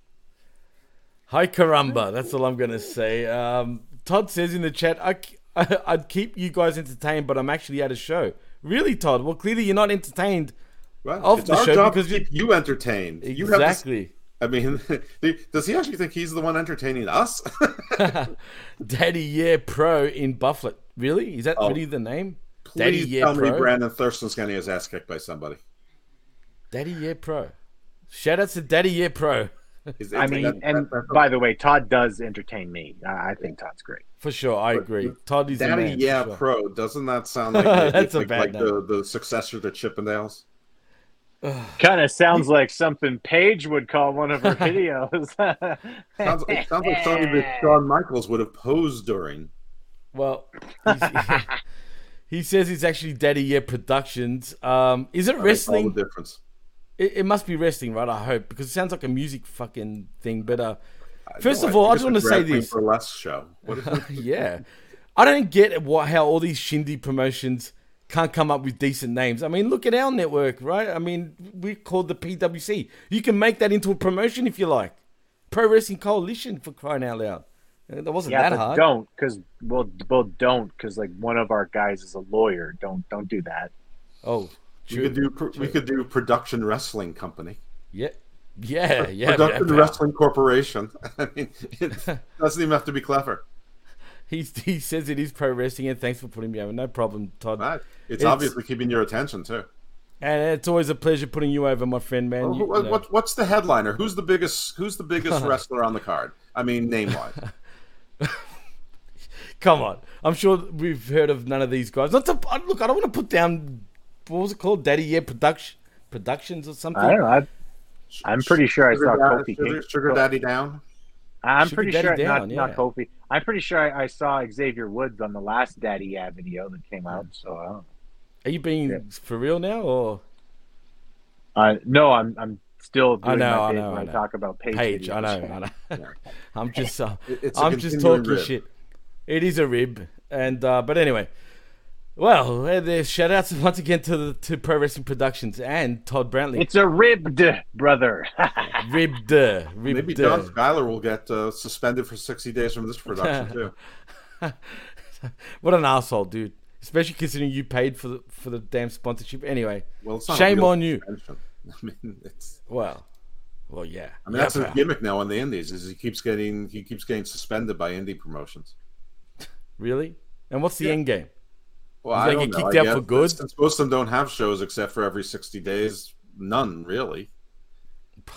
Speaker 5: Hi caramba, that's all I'm gonna say. Um, Todd says in the chat, I, would keep you guys entertained, but I'm actually at a show. Really, Todd? Well, clearly you're not entertained.
Speaker 6: Well,
Speaker 5: Of
Speaker 6: it's
Speaker 5: the
Speaker 6: our
Speaker 5: show
Speaker 6: job
Speaker 5: because
Speaker 6: to keep you entertained. You have to
Speaker 5: Exactly.
Speaker 6: I mean, does he actually think he's the one entertaining us?
Speaker 5: Daddy Yeah Pro in Buffalo. Really? Is that
Speaker 6: Oh.
Speaker 5: really the name? Daddy
Speaker 6: Please
Speaker 5: Yeah
Speaker 6: tell me
Speaker 5: Pro.
Speaker 6: Brandon Thurston's getting his ass kicked by somebody.
Speaker 5: Daddy Yeah Pro. Shout out to Daddy Yeah Pro.
Speaker 7: I mean, and by the way, Todd does entertain me. I I think Todd's great.
Speaker 5: For sure, I agree. Todd is
Speaker 6: Daddy,
Speaker 5: man.
Speaker 6: yeah,
Speaker 5: sure.
Speaker 6: pro. Doesn't that sound like
Speaker 5: That's a
Speaker 6: like,
Speaker 5: bad
Speaker 6: like
Speaker 5: name.
Speaker 6: the, the successor to Chippendales?
Speaker 7: Kind of sounds like something Paige would call one of her videos.
Speaker 6: Sounds, it sounds like something that Shawn Michaels would have posed during.
Speaker 5: Well, he says it's actually Daddy Yeah Productions. Um, is it
Speaker 6: That makes all
Speaker 5: wrestling?
Speaker 6: the difference.
Speaker 5: It, it must be wrestling, right? I hope because it sounds like a music fucking thing. But uh,
Speaker 6: I
Speaker 5: first
Speaker 6: know,
Speaker 5: of all, I
Speaker 6: think
Speaker 5: just want to say
Speaker 6: this queen
Speaker 5: this.
Speaker 6: burlesque show. What is
Speaker 5: yeah, I don't get what how all these shindy promotions can't come up with decent names. I mean, look at our network, right? I mean, we're called the PWC. You can make that into a promotion if you like. Pro Wrestling Coalition for crying out loud. Uh, That wasn't
Speaker 7: yeah,
Speaker 5: that hard.
Speaker 7: don't because well, well, don't because like one of our guys is a lawyer. Don't don't do that.
Speaker 5: Oh,
Speaker 6: We could do pr- we could do production wrestling company,
Speaker 5: Yeah, yeah, yeah.
Speaker 6: production
Speaker 5: yeah.
Speaker 6: wrestling corporation. I mean, it doesn't even have to be clever.
Speaker 5: He's, he says it is pro wrestling, and thanks for putting me over. No problem, Todd.
Speaker 6: Right. It's,
Speaker 5: It's-
Speaker 6: obviously keeping your attention too.
Speaker 5: And it's always a pleasure putting you over, my friend, man.
Speaker 6: Well,
Speaker 5: You-
Speaker 6: what,
Speaker 5: you know.
Speaker 6: what- what's the headliner? Who's the biggest? Who's the biggest wrestler on the card? I mean, name wise.
Speaker 5: Come on. I'm sure we've heard of none of these guys. Not to look, I don't want to put down what was it called? Daddy Yeah Production Productions or something.
Speaker 7: I don't know. I, I'm pretty sure I saw
Speaker 6: Sugar,
Speaker 7: Kofi
Speaker 6: Sugar, Sugar Daddy down.
Speaker 7: I'm
Speaker 5: Sugar
Speaker 7: pretty sure
Speaker 5: down,
Speaker 7: not not. Kofi. I'm pretty sure I, I saw Xavier Woods on the last Daddy Yeah video that came out. So I don't know.
Speaker 5: Are you being
Speaker 7: Yeah.
Speaker 5: for real now or
Speaker 7: Uh, no, I'm I'm still
Speaker 5: I
Speaker 7: doing
Speaker 5: know,
Speaker 7: my
Speaker 5: I know,
Speaker 7: when
Speaker 5: I
Speaker 7: I,
Speaker 5: know.
Speaker 7: talk about Paige.
Speaker 5: Paige? I know, I know. I'm just uh,
Speaker 6: It- it's a
Speaker 5: I'm just talking
Speaker 6: rib.
Speaker 5: shit. It is a rib. And uh, but anyway. Well, uh, shout outs once again to the to Pro Wrestling Productions and Todd Brantley.
Speaker 7: It's a ribbed brother.
Speaker 5: ribbed, ribbed.
Speaker 6: Maybe John Skyler will get uh, suspended for 60 days from this production too.
Speaker 5: What an asshole, dude. Especially considering you paid for the for the damn sponsorship. Anyway,
Speaker 6: Well, it's not
Speaker 5: shame on you.
Speaker 6: suspension. I mean, it's.
Speaker 5: Well, well, yeah.
Speaker 6: I mean, that's
Speaker 5: Yeah,
Speaker 6: his gimmick now on the Indies. Is he keeps getting he keeps getting suspended by indie promotions.
Speaker 5: Really? And what's the
Speaker 6: Yeah.
Speaker 5: end game?
Speaker 6: Well,
Speaker 5: He's
Speaker 6: I
Speaker 5: gonna
Speaker 6: don't
Speaker 5: get
Speaker 6: know.
Speaker 5: kicked
Speaker 6: I
Speaker 5: out for
Speaker 6: guess
Speaker 5: good?
Speaker 6: Since most of them don't have shows except for every 60 days, none really.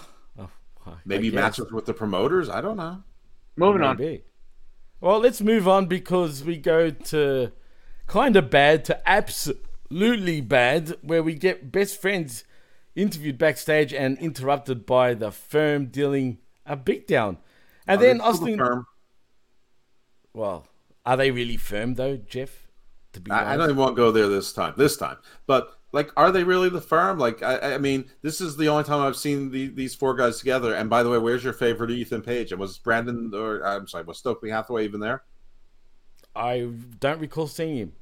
Speaker 5: Oh,
Speaker 6: Maybe
Speaker 5: guess.
Speaker 6: matches with the promoters. I don't know.
Speaker 7: Moving on.
Speaker 5: Maybe. Well, let's move on because we go to kind of bad to absolutely bad, where we get best friends interviewed backstage and interrupted by the firm dealing a beatdown. And
Speaker 6: Are
Speaker 5: then
Speaker 6: they still
Speaker 5: Austin.
Speaker 6: firm?
Speaker 5: Well, are they really firm though, Jeff? To be
Speaker 6: I, I don't even want to go there this time. This time, but like, are they really the firm? Like, I, I mean, this is the only time I've seen the, these four guys together. And by the way, where's your favorite Ethan Page? And was Brandon or I'm sorry, was Stokely Hathaway even there?
Speaker 5: I don't recall seeing him.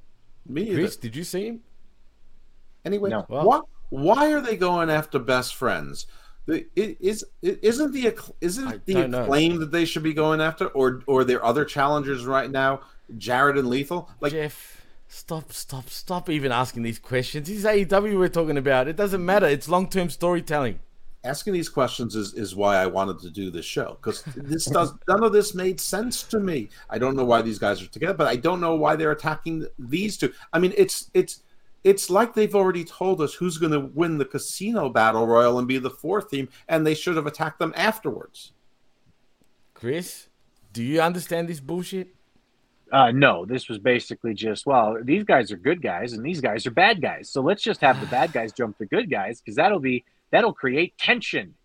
Speaker 6: Me either.
Speaker 5: Chris, did you see him?
Speaker 6: Anyway,
Speaker 7: No.
Speaker 5: Well-
Speaker 6: what? Why are they going after best friends? The, it, is it, isn't the isn't the
Speaker 5: don't know.
Speaker 6: that they should be going after, or or their other challengers right now, Jarrett and Lethal? Like
Speaker 5: Jeff, stop, stop, stop even asking these questions. This is AEW we're talking about. It doesn't matter. It's long term storytelling.
Speaker 6: asking these questions is, is why I wanted to do this show because this does none of this made sense to me. I don't know why these guys are together, but I don't know why they're attacking these two. I mean, it's it's it's like they've already told us who's going to win the casino battle royal and be the fourth team, and they should have attacked them afterwards.
Speaker 5: Chris, do you understand this bullshit?
Speaker 7: Uh, no, this was basically just well, these guys are good guys and these guys are bad guys. So let's just have the bad guys jump the good guys because that'll be that'll create tension.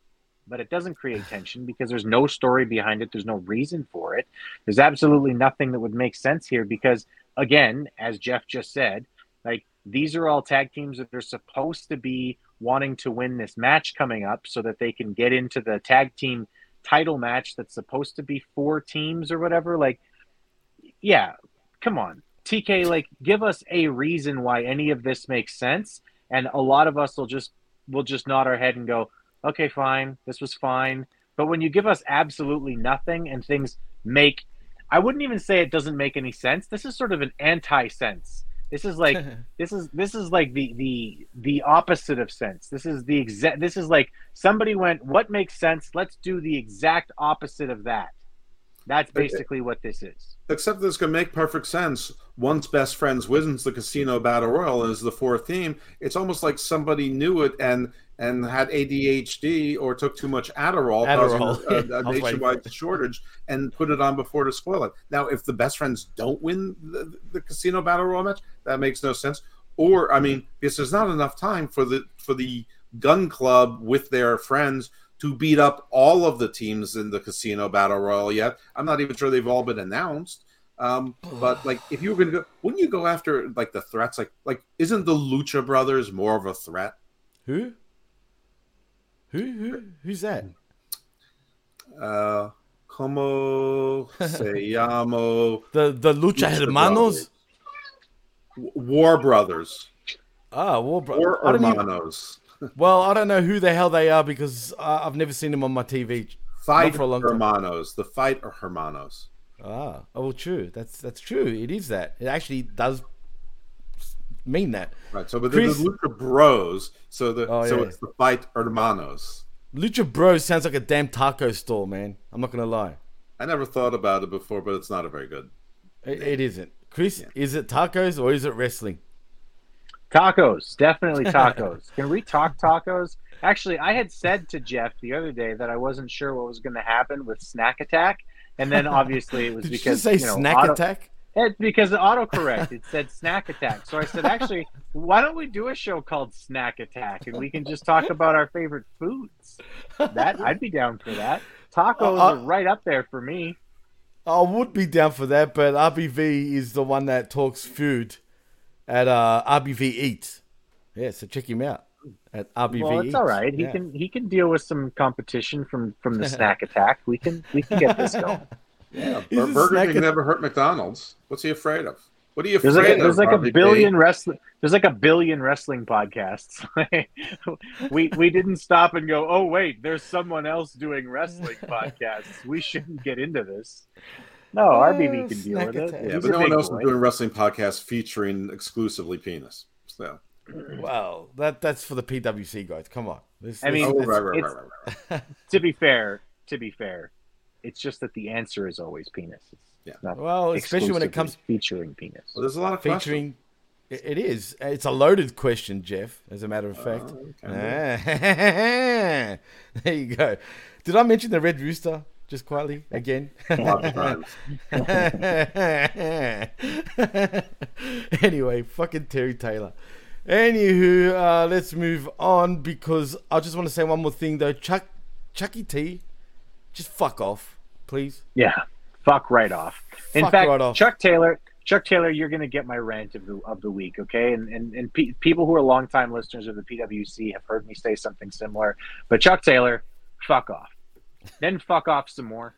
Speaker 7: But it doesn't create tension because there's no story behind it. There's no reason for it. There's absolutely nothing that would make sense here because again, as Jeff just said, like these are all tag teams that are supposed to be wanting to win this match coming up so that they can get into the tag team title match that's supposed to be four teams or whatever. Like yeah, come on. TK, like, give us a reason why any of this makes sense. And a lot of us will just will just nod our head and go, okay, fine, this was fine. But when you give us absolutely nothing and things make I wouldn't even say it doesn't make any sense. This is sort of an anti-sense. This is like this is this is like the the the opposite of sense. This is the exact this is like somebody went, what makes sense? Let's do the exact opposite of that. That's basically what this is.
Speaker 6: Except this can make perfect sense. Once best friends wins the casino battle royal and is the fourth theme, it's almost like somebody knew it and and had ADHD or took too much Adderall,
Speaker 5: Adderall.
Speaker 6: causing a, a
Speaker 5: I was waiting
Speaker 6: nationwide shortage, and put it on before to spoil it. Now, if the best friends don't win the, the casino battle royal match, that makes no sense. Or, I mean, because there's not enough time for the for the Gunn Club with their friends to beat up all of the teams in the casino battle royal yet. I'm not even sure they've all been announced. Um, but like, if you were gonna go, wouldn't you go after like the threats? Like, like isn't the Lucha Brothers more of a threat?
Speaker 5: Who? Who? Who? Who's that?
Speaker 6: Uh, como se llamo?
Speaker 5: The the Lucha
Speaker 6: Lucha
Speaker 5: Hermanos.
Speaker 6: W- War Brothers.
Speaker 5: Ah, War Bro-
Speaker 6: War Hermanos.
Speaker 5: Well, I don't know who the hell they are because uh, I've never seen them on my TV.
Speaker 6: Fight
Speaker 5: for a long time.
Speaker 6: Hermanos. The fight or Hermanos.
Speaker 5: Ah, oh, well, true. That's that's true. It is that. It actually does mean that.
Speaker 6: Right. So, but
Speaker 5: Chris-
Speaker 6: the Lucha Bros. So the
Speaker 5: Oh,
Speaker 6: so
Speaker 5: yeah.
Speaker 6: it's the fight Hermanos.
Speaker 5: Lucha Bros sounds like a damn taco store, man. I'm not gonna lie.
Speaker 6: I never thought about it before, but it's not a very good.
Speaker 5: It, it isn't. Chris, is it tacos or is it wrestling?
Speaker 7: Tacos, definitely tacos. Can we talk tacos? Actually, I had said to Jeff the other day that I wasn't sure what was going to happen with Snack Attack, and then obviously it was
Speaker 5: Did
Speaker 7: because
Speaker 5: just say
Speaker 7: you know,
Speaker 5: snack
Speaker 7: auto-
Speaker 5: attack?
Speaker 7: It, because the autocorrect it said Snack Attack. So I said, actually, why don't we do a show called Snack Attack, and we can just talk about our favorite foods? That I'd be down for that. Tacos
Speaker 5: uh,
Speaker 7: are right up there for me.
Speaker 5: I would be down for that, but RBV is the one that talks food at uh, RBV Eats. Yeah, so check him out at RBV
Speaker 7: Well, it's
Speaker 5: Eats.
Speaker 7: all right. He
Speaker 5: Yeah.
Speaker 7: can he can deal with some competition from from the Snack Attack. We can we can get this going.
Speaker 6: Yeah,
Speaker 5: He's a
Speaker 6: Burger
Speaker 5: snack
Speaker 6: King
Speaker 5: at-
Speaker 6: never hurt McDonald's. What's he afraid of? What are you
Speaker 7: There's
Speaker 6: afraid
Speaker 7: like a, there's
Speaker 6: of?
Speaker 7: like a billion wrestling. There's like a billion wrestling podcasts. we we didn't stop and go. Oh wait, there's someone else doing wrestling podcasts. We shouldn't get into this. No, RBV uh, can deal with it.
Speaker 6: Yeah,
Speaker 7: He's
Speaker 6: but no one else
Speaker 7: boy.
Speaker 6: is doing wrestling podcasts featuring exclusively penis. So,
Speaker 5: Well, that that's for the PWC guys. Come on. This,
Speaker 7: I mean,
Speaker 6: oh, right, right, right, right, right.
Speaker 7: To be fair, to be fair, it's just that the answer is always penis. It's
Speaker 6: Yeah.
Speaker 5: Well, especially when it
Speaker 7: exclusively
Speaker 5: comes-
Speaker 7: featuring penis.
Speaker 6: Well, there's a lot of
Speaker 5: featuring. It it is. It's a loaded question, Jeff. As a matter of oh, fact. there you go. Did I mention the Red Rooster just quietly again?
Speaker 6: Lots of times.
Speaker 5: anyway, fucking Terry Taylor. Anywho, uh, let's move on because I just want to say one more thing though. Chuck, Chucky T, just fuck off, please.
Speaker 7: Yeah, fuck right off. In
Speaker 5: Fuck
Speaker 7: fact,
Speaker 5: right off.
Speaker 7: Chuck Taylor, Chuck Taylor, you're going to get my rant of the of the week, okay? And and and pe- people who are longtime listeners of the PWC have heard me say something similar. But Chuck Taylor, fuck off. Then fuck off some more.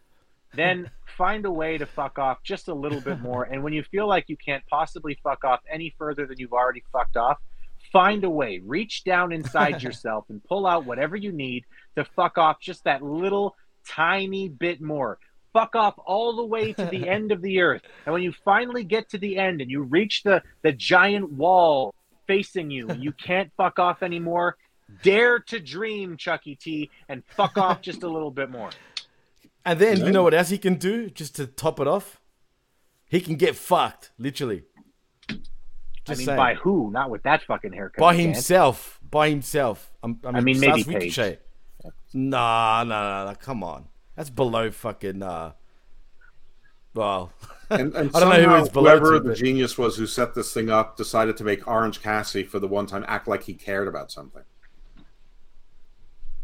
Speaker 7: Then find a way to fuck off just a little bit more. And when you feel like you can't possibly fuck off any further than you've already fucked off, find a way. Reach down inside yourself and pull out whatever you need to fuck off just that little tiny bit more. Fuck off all the way to the end of the earth. And when you finally get to the end and you reach the, the giant wall facing you and you can't fuck off anymore, dare to dream, Chucky T, and fuck off just a little bit more.
Speaker 5: And then you know what else he can do just to top it off? He can get fucked, literally.
Speaker 7: I
Speaker 5: Just
Speaker 7: mean,
Speaker 5: saying.
Speaker 7: by who? Not with that fucking haircut.
Speaker 5: by
Speaker 7: you can't.
Speaker 5: himself. By himself. I'm, I mean,
Speaker 7: mean, maybe
Speaker 5: besides
Speaker 7: Paige.
Speaker 5: Ricochet. Nah, nah, nah, nah, come on. That's below fucking. Uh, well,
Speaker 6: And, and
Speaker 5: I don't know who
Speaker 6: somehow
Speaker 5: it's below
Speaker 6: whoever
Speaker 5: to,
Speaker 6: the
Speaker 5: but-
Speaker 6: genius was who set this thing up decided to make Orange Cassidy for the one time act like he cared about something.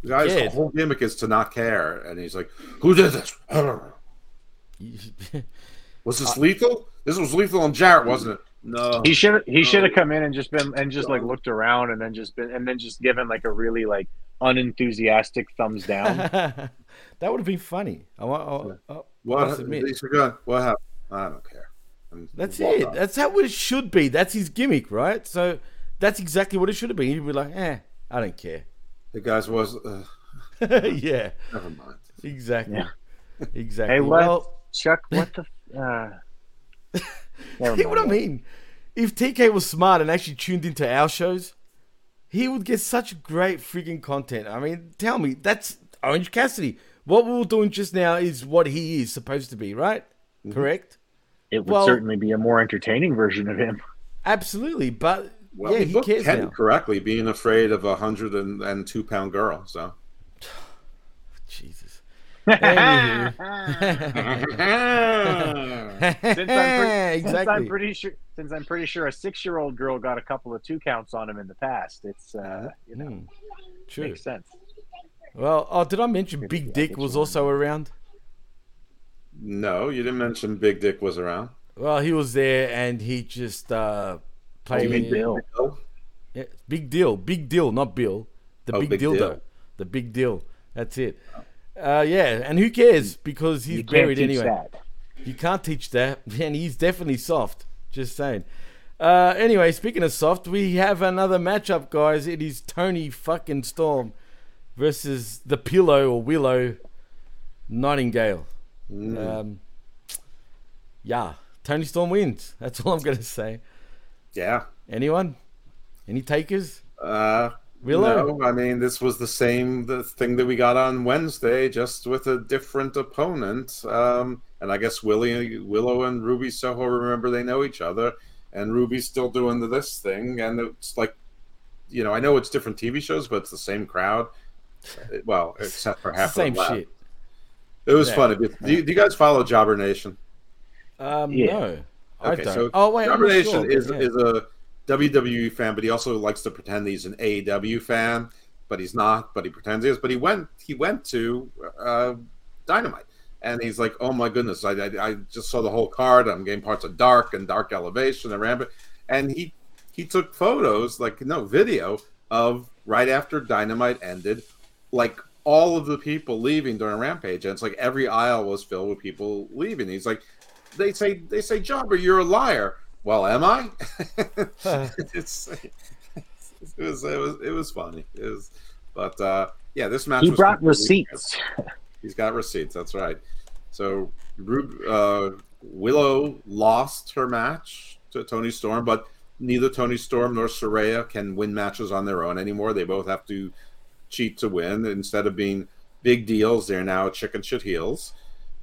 Speaker 6: The guy's
Speaker 5: Yeah.
Speaker 6: whole gimmick is to not care, and he's like, "Who did this? I don't. Was
Speaker 5: Uh,
Speaker 6: this lethal? This was lethal on Jarrett, wasn't it? No.
Speaker 7: He should he should have come in and just been and just like looked around and then just been and then just given like a really like unenthusiastic thumbs down.
Speaker 5: that would have been funny. I, want. I, I, I
Speaker 6: What?
Speaker 5: must admit.
Speaker 6: What happened? I don't care. And
Speaker 5: That's it.
Speaker 6: off.
Speaker 5: That's how it should be. That's his gimmick, right? So that's exactly what it should have been. He'd be like, eh, I don't care.
Speaker 6: The guys was. Uh,
Speaker 5: yeah,
Speaker 6: never mind.
Speaker 5: exactly.
Speaker 7: Yeah.
Speaker 5: Exactly.
Speaker 7: hey, what
Speaker 5: Well,
Speaker 7: Chuck? What the? Uh,
Speaker 5: see what I mean? If TK was smart and actually tuned into our shows, he would get such great freaking content. I mean, tell me, that's Orange Cassidy. What we were doing just now is what he is supposed to be, right? Correct?
Speaker 7: It would
Speaker 5: Well-
Speaker 7: certainly be a more entertaining version of him.
Speaker 5: Absolutely. But
Speaker 6: Well,
Speaker 5: yeah,
Speaker 6: he
Speaker 5: he
Speaker 6: booked
Speaker 5: cares
Speaker 6: Ken
Speaker 5: now.
Speaker 6: correctly, being afraid of a hundred and, and two pound girl. So
Speaker 5: Jesus. Anywho.
Speaker 7: Since I'm, pretty, since I'm pretty sure, since I'm pretty sure a six-year-old girl got a couple of two counts on him in the past, it's uh, you know
Speaker 5: Hmm, true.
Speaker 7: makes sense.
Speaker 5: Well, oh, did I mention Big Dick was also around?
Speaker 6: no, you didn't mention Big Dick was around.
Speaker 5: Well, he was there and he just uh, played.
Speaker 7: Big Bill.
Speaker 6: Bill?
Speaker 5: Yeah, big deal, big deal, not Bill. The
Speaker 6: Oh,
Speaker 5: big,
Speaker 6: big
Speaker 5: deal,
Speaker 6: deal.
Speaker 5: though. The big deal. That's it. Uh, yeah, and who cares because he's
Speaker 7: You can't
Speaker 5: buried
Speaker 7: teach
Speaker 5: anyway.
Speaker 7: that.
Speaker 5: You can't teach that, and he's definitely soft. Just saying. Uh, anyway, speaking of soft, we have another matchup, guys. It is Tony fucking Storm versus the Pillow or Willow Nightingale. Um, yeah, Toni Storm wins. That's all I'm gonna say.
Speaker 6: Yeah.
Speaker 5: Anyone? Any takers?
Speaker 6: Uh,
Speaker 5: Willow?
Speaker 6: No, I mean this was the same the thing that we got on Wednesday, just with a different opponent. Um, and I guess Willie, Willow and Ruby Soho remember they know each other, and Ruby's still doing the, this thing, and it's like, you know, I know it's different TV shows, but it's the same crowd. Well, except for half
Speaker 5: the
Speaker 6: of
Speaker 5: same shit.
Speaker 6: It was
Speaker 5: Yeah.
Speaker 6: funny. Do you, do you guys follow Jobber Nation?
Speaker 5: Um,
Speaker 7: Yeah.
Speaker 5: no, I
Speaker 6: Okay, so
Speaker 5: oh wait,
Speaker 6: Nation
Speaker 5: sure,
Speaker 6: is
Speaker 5: yeah.
Speaker 6: is a WWE fan, but he also likes to pretend he's an AEW fan, but he's not. But he pretends he is. But he went he went to uh, Dynamite, and he's like, "Oh my goodness, I, I I just saw the whole card. I'm getting parts of Dark and Dark Elevation and Rampage," and he he took photos, like no video of right after Dynamite ended, like all of the people leaving during Rampage, and it's like every aisle was filled with people leaving. He's like, they say they say, Jobber, you're a liar. Well, am I? it's, it was it was it was funny. It was, but uh, yeah, this match.
Speaker 7: He
Speaker 6: was
Speaker 7: brought
Speaker 6: completely-
Speaker 7: receipts.
Speaker 6: He's got receipts. That's right. So Ru- uh, Willow lost her match to Toni Storm, but neither Toni Storm nor Saraya can win matches on their own anymore. They both have to cheat to win. Instead of being big deals, they're now chicken shit heels.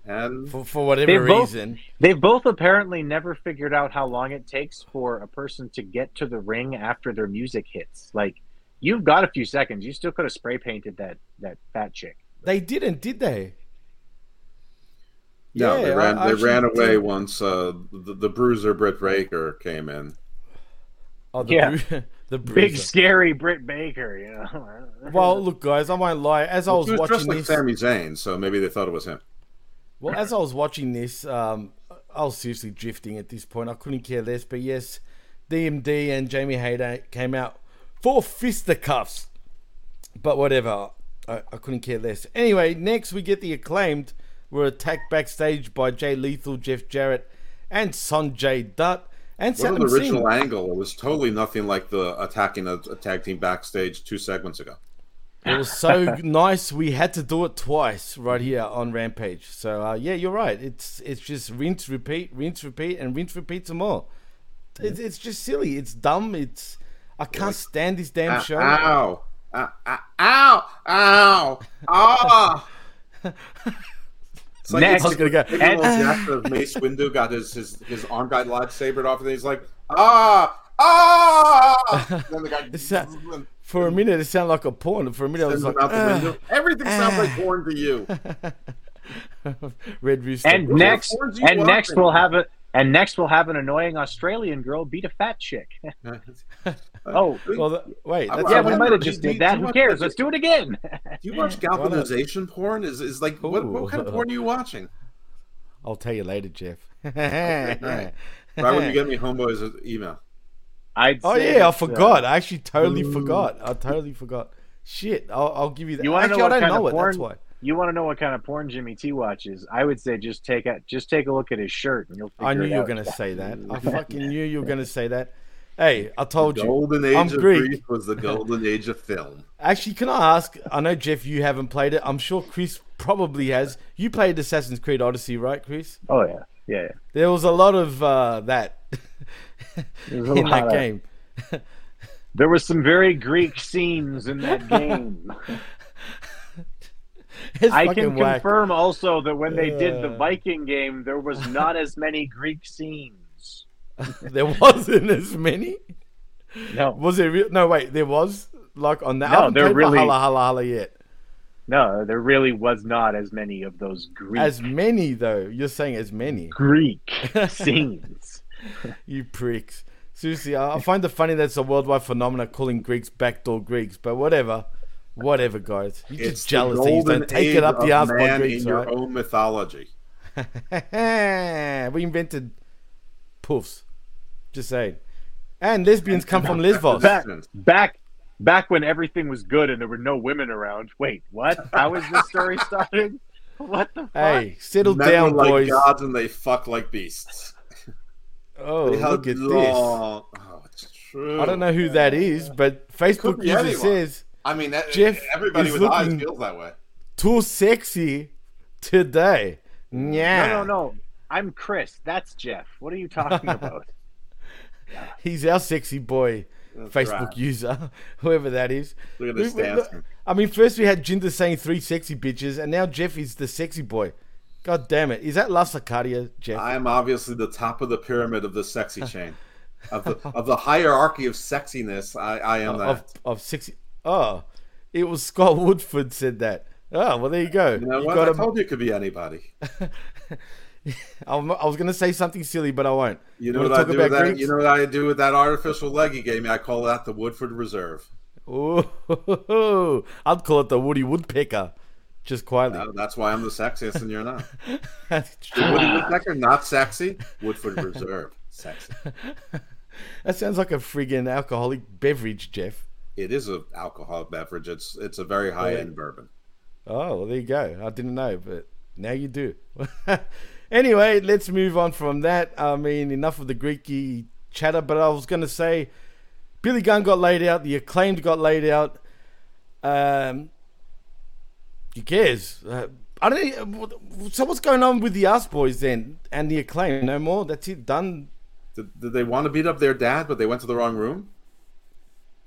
Speaker 6: And
Speaker 5: for, for whatever
Speaker 7: They both-
Speaker 5: reason.
Speaker 7: They've both apparently never figured out how long it takes for a person to get to the ring after their music hits. Like, you've got a few seconds. You still could have spray painted that that fat chick.
Speaker 5: They didn't, did they?
Speaker 6: no, they
Speaker 5: Yeah,
Speaker 6: ran,
Speaker 5: I- I
Speaker 6: they ran away
Speaker 5: did-
Speaker 6: once uh, the, the bruiser Britt Baker came in.
Speaker 5: Oh, the
Speaker 7: Yeah.
Speaker 5: bru- the
Speaker 7: Big scary Britt Baker, you know.
Speaker 5: Well, look, guys, I won't lie. As I was
Speaker 6: he was
Speaker 5: watching
Speaker 6: dressed like Sami Zayn, so maybe they thought it was him.
Speaker 5: Well, as I was watching this, um, I was seriously drifting at this point. I couldn't care less. But yes, DMD and Jamie Hayter came out for fisticuffs. But whatever, I, I couldn't care less. Anyway, next we get the acclaimed. We're attacked backstage by Jay Lethal, Jeff Jarrett, and Sonjay Dutt. And
Speaker 6: What an
Speaker 5: Satnam Singh.
Speaker 6: original angle! It was totally nothing like the attacking a, a tag team backstage two segments ago.
Speaker 5: It was so nice. We had to do it twice right here on Rampage. So uh, yeah, you're right. It's it's just rinse, repeat, rinse, repeat, and rinse, repeat some more. It's, it's just silly. It's dumb. It's I can't stand this damn
Speaker 6: Ow!
Speaker 5: show.
Speaker 6: Ow! Ow! Ow! Ow! Ah! It's like
Speaker 7: Next.
Speaker 6: it's
Speaker 5: gonna go.
Speaker 6: like
Speaker 7: And-
Speaker 6: Samuel Mace Windu got his, his his arm guy lightsabered off, and he's like, ah, ah. then the guy
Speaker 5: It's that- For a minute, it sounded like a porn. For a minute, I was like,
Speaker 6: him out the
Speaker 5: "Ah,
Speaker 6: window. Everything sounds like porn to you.
Speaker 5: Red Rooster.
Speaker 7: and
Speaker 6: What
Speaker 7: next, and next
Speaker 6: watching?
Speaker 7: we'll have a, and next we'll have an annoying Australian girl beat a fat chick. oh,
Speaker 5: well, th- wait.
Speaker 6: I-
Speaker 5: That's
Speaker 6: I
Speaker 7: yeah, we might have just did that.
Speaker 6: you
Speaker 7: Who
Speaker 6: watch
Speaker 7: cares? Let's do it again.
Speaker 6: Do you watch galvanization porn? Is is like what, what kind of porn are you watching?
Speaker 5: I'll tell you later, Jeff.
Speaker 6: right. Right when you get me homeboys email.
Speaker 7: I'd
Speaker 5: Oh yeah, I
Speaker 7: it's, uh,
Speaker 5: forgot. I actually totally forgot. I totally forgot. Shit, I'll, I'll give you that.
Speaker 7: You want to know what
Speaker 5: I
Speaker 7: kind
Speaker 5: know
Speaker 7: of
Speaker 5: it.
Speaker 7: porn?
Speaker 5: That's why.
Speaker 7: You want to know what kind of porn Jimmy T watches? I would say just take a just take a look at his shirt and you'll. Figure
Speaker 5: I knew you were gonna say that. I fucking knew you were gonna say that. Hey, I told you.
Speaker 6: Golden age
Speaker 5: I'm
Speaker 6: of
Speaker 5: Greek.
Speaker 6: grief was the golden age of film.
Speaker 5: Actually, can I ask? I know Jeff, you haven't played it. I'm sure Chris probably has. You played Assassin's Creed Odyssey, right, Chris?
Speaker 7: Oh yeah, yeah. yeah.
Speaker 5: There was a lot of uh, that
Speaker 7: There's a
Speaker 5: in that
Speaker 7: of-
Speaker 5: game.
Speaker 7: There was some very Greek scenes in that game. I can
Speaker 5: whack.
Speaker 7: confirm also that when they did the. Viking game, there was not as many Greek scenes.
Speaker 5: There wasn't as many.
Speaker 7: No,
Speaker 5: Was it? Real? No, wait. There was like on that.
Speaker 7: No, they're really-
Speaker 5: Valhalla, Halla, Halla yet.
Speaker 7: no, there really was not as many of those Greek
Speaker 5: As many though. You're saying as many.
Speaker 7: Greek scenes.
Speaker 5: You pricks. Seriously, I I find it funny that it's a worldwide phenomenon calling Greeks backdoor Greeks, but whatever. Whatever, guys. You're
Speaker 6: It's
Speaker 5: just jealous that you
Speaker 6: golden
Speaker 5: don't take it up the
Speaker 6: of
Speaker 5: ass by Greeks,
Speaker 6: in your
Speaker 5: right?
Speaker 6: own mythology.
Speaker 5: we invented Poofs. Just saying. And lesbians come from Lesbos.
Speaker 7: Back, back, back when everything was good and there were no women around. Wait, what? How is this story starting? What the fuck?
Speaker 5: Hey, settle
Speaker 6: Men
Speaker 5: down,
Speaker 6: are like
Speaker 5: boys.
Speaker 6: gods and they fuck like beasts.
Speaker 5: Oh,
Speaker 6: They have
Speaker 5: look at this.
Speaker 6: Oh, it's true.
Speaker 5: I don't know who that is, but Facebook
Speaker 6: be
Speaker 5: user
Speaker 6: anyone.
Speaker 5: says
Speaker 6: I mean, that,
Speaker 5: Jeff
Speaker 6: everybody
Speaker 5: is
Speaker 6: with eyes feels that way.
Speaker 5: too sexy today. Yeah.
Speaker 7: No, no, no. I'm Chris. That's Jeff. What are you talking about?
Speaker 5: He's our sexy boy Facebook
Speaker 6: right.
Speaker 5: user, whoever that is.
Speaker 6: Look at this
Speaker 5: We- we-
Speaker 6: dancing.
Speaker 5: I mean, first we had Jinder saying three sexy bitches, and now Jeff is the sexy boy. God damn it. Is that La Sacadia, Jeff?
Speaker 6: I am obviously the top of the pyramid of the sexy chain. Of the, of the hierarchy of sexiness, I, I am that.
Speaker 5: of, of sexy. Oh, it was Scott Woodford said that. Oh, well, there you go.
Speaker 6: you know
Speaker 5: You
Speaker 6: what?
Speaker 5: got
Speaker 6: I told you it could be anybody.
Speaker 5: I was going to say something silly, but I won't.
Speaker 6: You know what I do with that?
Speaker 5: Greeks?
Speaker 6: You know what I do with that artificial leg you gave me? I call that the Woodford Reserve.
Speaker 5: Ooh, I'd call it the Woody Woodpecker, just quietly.
Speaker 6: Uh, that's why I'm the sexiest and you're not.
Speaker 5: That's true.
Speaker 6: Woody Woodpecker, not sexy. Woodford Reserve, sexy.
Speaker 5: That sounds like a friggin' alcoholic beverage, Jeff.
Speaker 6: It is an alcoholic beverage. It's it's a very high end bourbon.
Speaker 5: Oh, well, there you go. I didn't know, but now you do. anyway, let's move on from that. I mean, enough of the Greeky chatter, but I was going to say Billy Gunn got laid out, the acclaimed got laid out. Um, who cares? Uh, I don't. So what's going on with the Ass Boys then and the acclaim? No more. That's it. Done.
Speaker 6: Did, did they want to beat up their dad, but they went to the wrong room?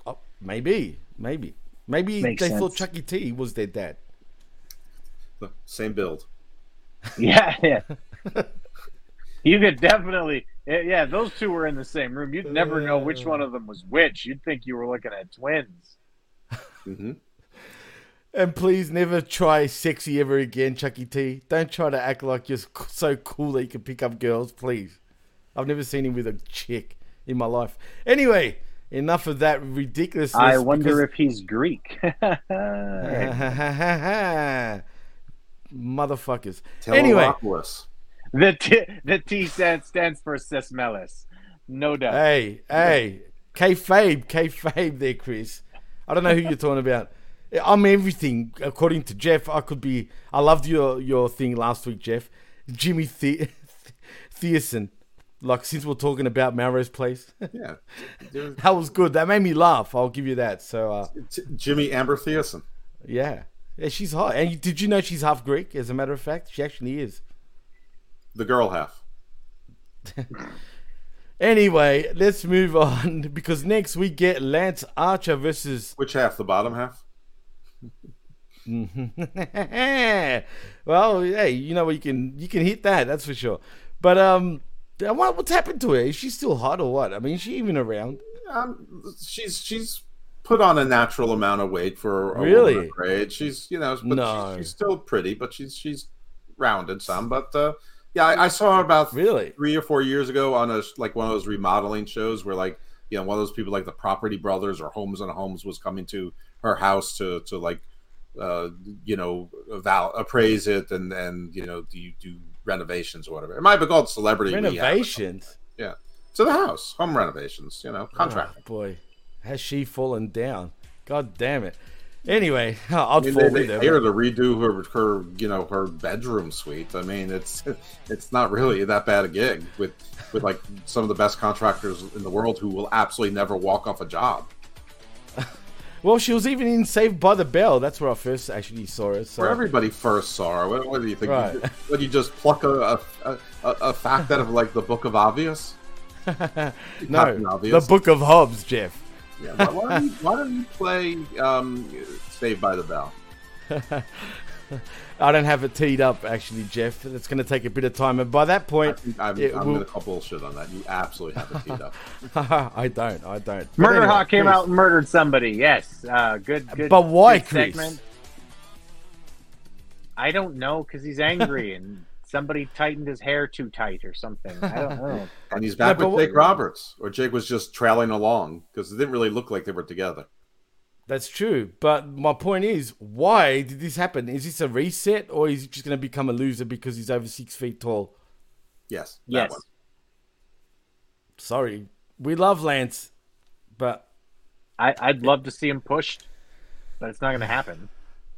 Speaker 5: Oh, maybe. Maybe. Maybe
Speaker 7: Makes
Speaker 5: they thought. Chucky T was their dad.
Speaker 6: The same build.
Speaker 7: yeah, yeah. You could definitely, yeah, yeah, those two were in the same room. You'd never know which one of them was which. You'd think you were looking at twins.
Speaker 6: hmm
Speaker 5: And please never try sexy ever again, Chucky T. Don't try to act like you're so cool that you can pick up girls, please. I've never seen him with a chick in my life. Anyway, enough of that ridiculousness.
Speaker 7: I wonder if he's Greek.
Speaker 5: Motherfuckers. Anyway,
Speaker 6: Teleropolis.
Speaker 7: the T, the T stands stands for Sesmelis, no doubt.
Speaker 5: hey, hey, kayfabe, kayfabe there, Chris. I don't know who you're talking about. I'm everything, according to Jeff. I could be. I loved your your thing last week, Jeff. Jimmy the- Thiessen. Like since we're talking about Melrose Place,
Speaker 6: Yeah.
Speaker 5: That was good. That made me laugh. I'll give you that. So uh,
Speaker 6: Jimmy Amber Thiessen.
Speaker 5: yeah, yeah, she's hot. And did you know she's half Greek? As a matter of fact, she actually is.
Speaker 6: The girl half.
Speaker 5: Anyway, let's move on because next we get Lance Archer versus
Speaker 6: Which half? The bottom half?
Speaker 5: well, hey, you know you can you can hit that, that's for sure. But um, what, what's happened to her? Is she still hot or what? I mean, is she even around?
Speaker 6: Um, she's she's put on a natural amount of weight for a
Speaker 5: Really?
Speaker 6: age. She's you know, but
Speaker 5: No.
Speaker 6: she's, she's still pretty, but she's she's rounded some. But uh, yeah, I, I saw her about
Speaker 5: Really?
Speaker 6: three or four years ago on a like one of those remodeling shows where like you know one of those people like the Property Brothers or Homes and Homes was coming to her house to to like uh you know eval- appraise it and and you know do do renovations or whatever. It might be called celebrity rehab or something.
Speaker 5: Renovations.
Speaker 6: Yeah, to the house, home renovations. You know, contracting.
Speaker 5: Oh, boy, has she fallen down? God damn it. Anyway, I'll
Speaker 6: I mean,
Speaker 5: fall
Speaker 6: they, they
Speaker 5: her.
Speaker 6: her to redo her, her, you know, her bedroom suite. I mean, it's it's not really that bad a gig with with like some of the best contractors in the world who will absolutely never walk off a job.
Speaker 5: Well, she was even in Saved by the Bell. That's where I first actually saw her. So
Speaker 6: Where everybody first saw her. What, what do you think?
Speaker 5: Right.
Speaker 6: You, would you just pluck a, a, a, a fact out of like the Book of Obvious?
Speaker 5: no,
Speaker 6: Captain
Speaker 5: the Book of Hobbs, Jeff.
Speaker 6: Yeah, why, why, don't you, why don't you play um, Saved by the Bell?
Speaker 5: I don't have it teed up actually, Jeff. It's going to take a bit of time, and by that
Speaker 6: I
Speaker 5: point,
Speaker 6: think I'm, I'm
Speaker 5: will-
Speaker 6: going to call bullshit on that. You absolutely have it teed up.
Speaker 5: I don't. I don't. But
Speaker 7: Murder
Speaker 5: anyway,
Speaker 7: Hawk came
Speaker 5: Chris.
Speaker 7: out and murdered somebody. Yes, uh, good, good.
Speaker 5: But why,
Speaker 7: good
Speaker 5: Chris?
Speaker 7: I don't know because he's angry and somebody tightened his hair too tight or something. I don't know.
Speaker 6: And he's back
Speaker 5: Yeah,
Speaker 6: with
Speaker 5: but
Speaker 6: Jake Roberts, or Jake was just trailing along because it didn't really look like they were together.
Speaker 5: That's true. But my point is, why did this happen? Is this a reset, or is he just going to become a loser because he's over six feet tall?
Speaker 6: Yes.
Speaker 7: yes.
Speaker 6: one.
Speaker 5: Sorry, we love Lance, but
Speaker 7: I, I'd love to see him pushed, but it's not going to happen.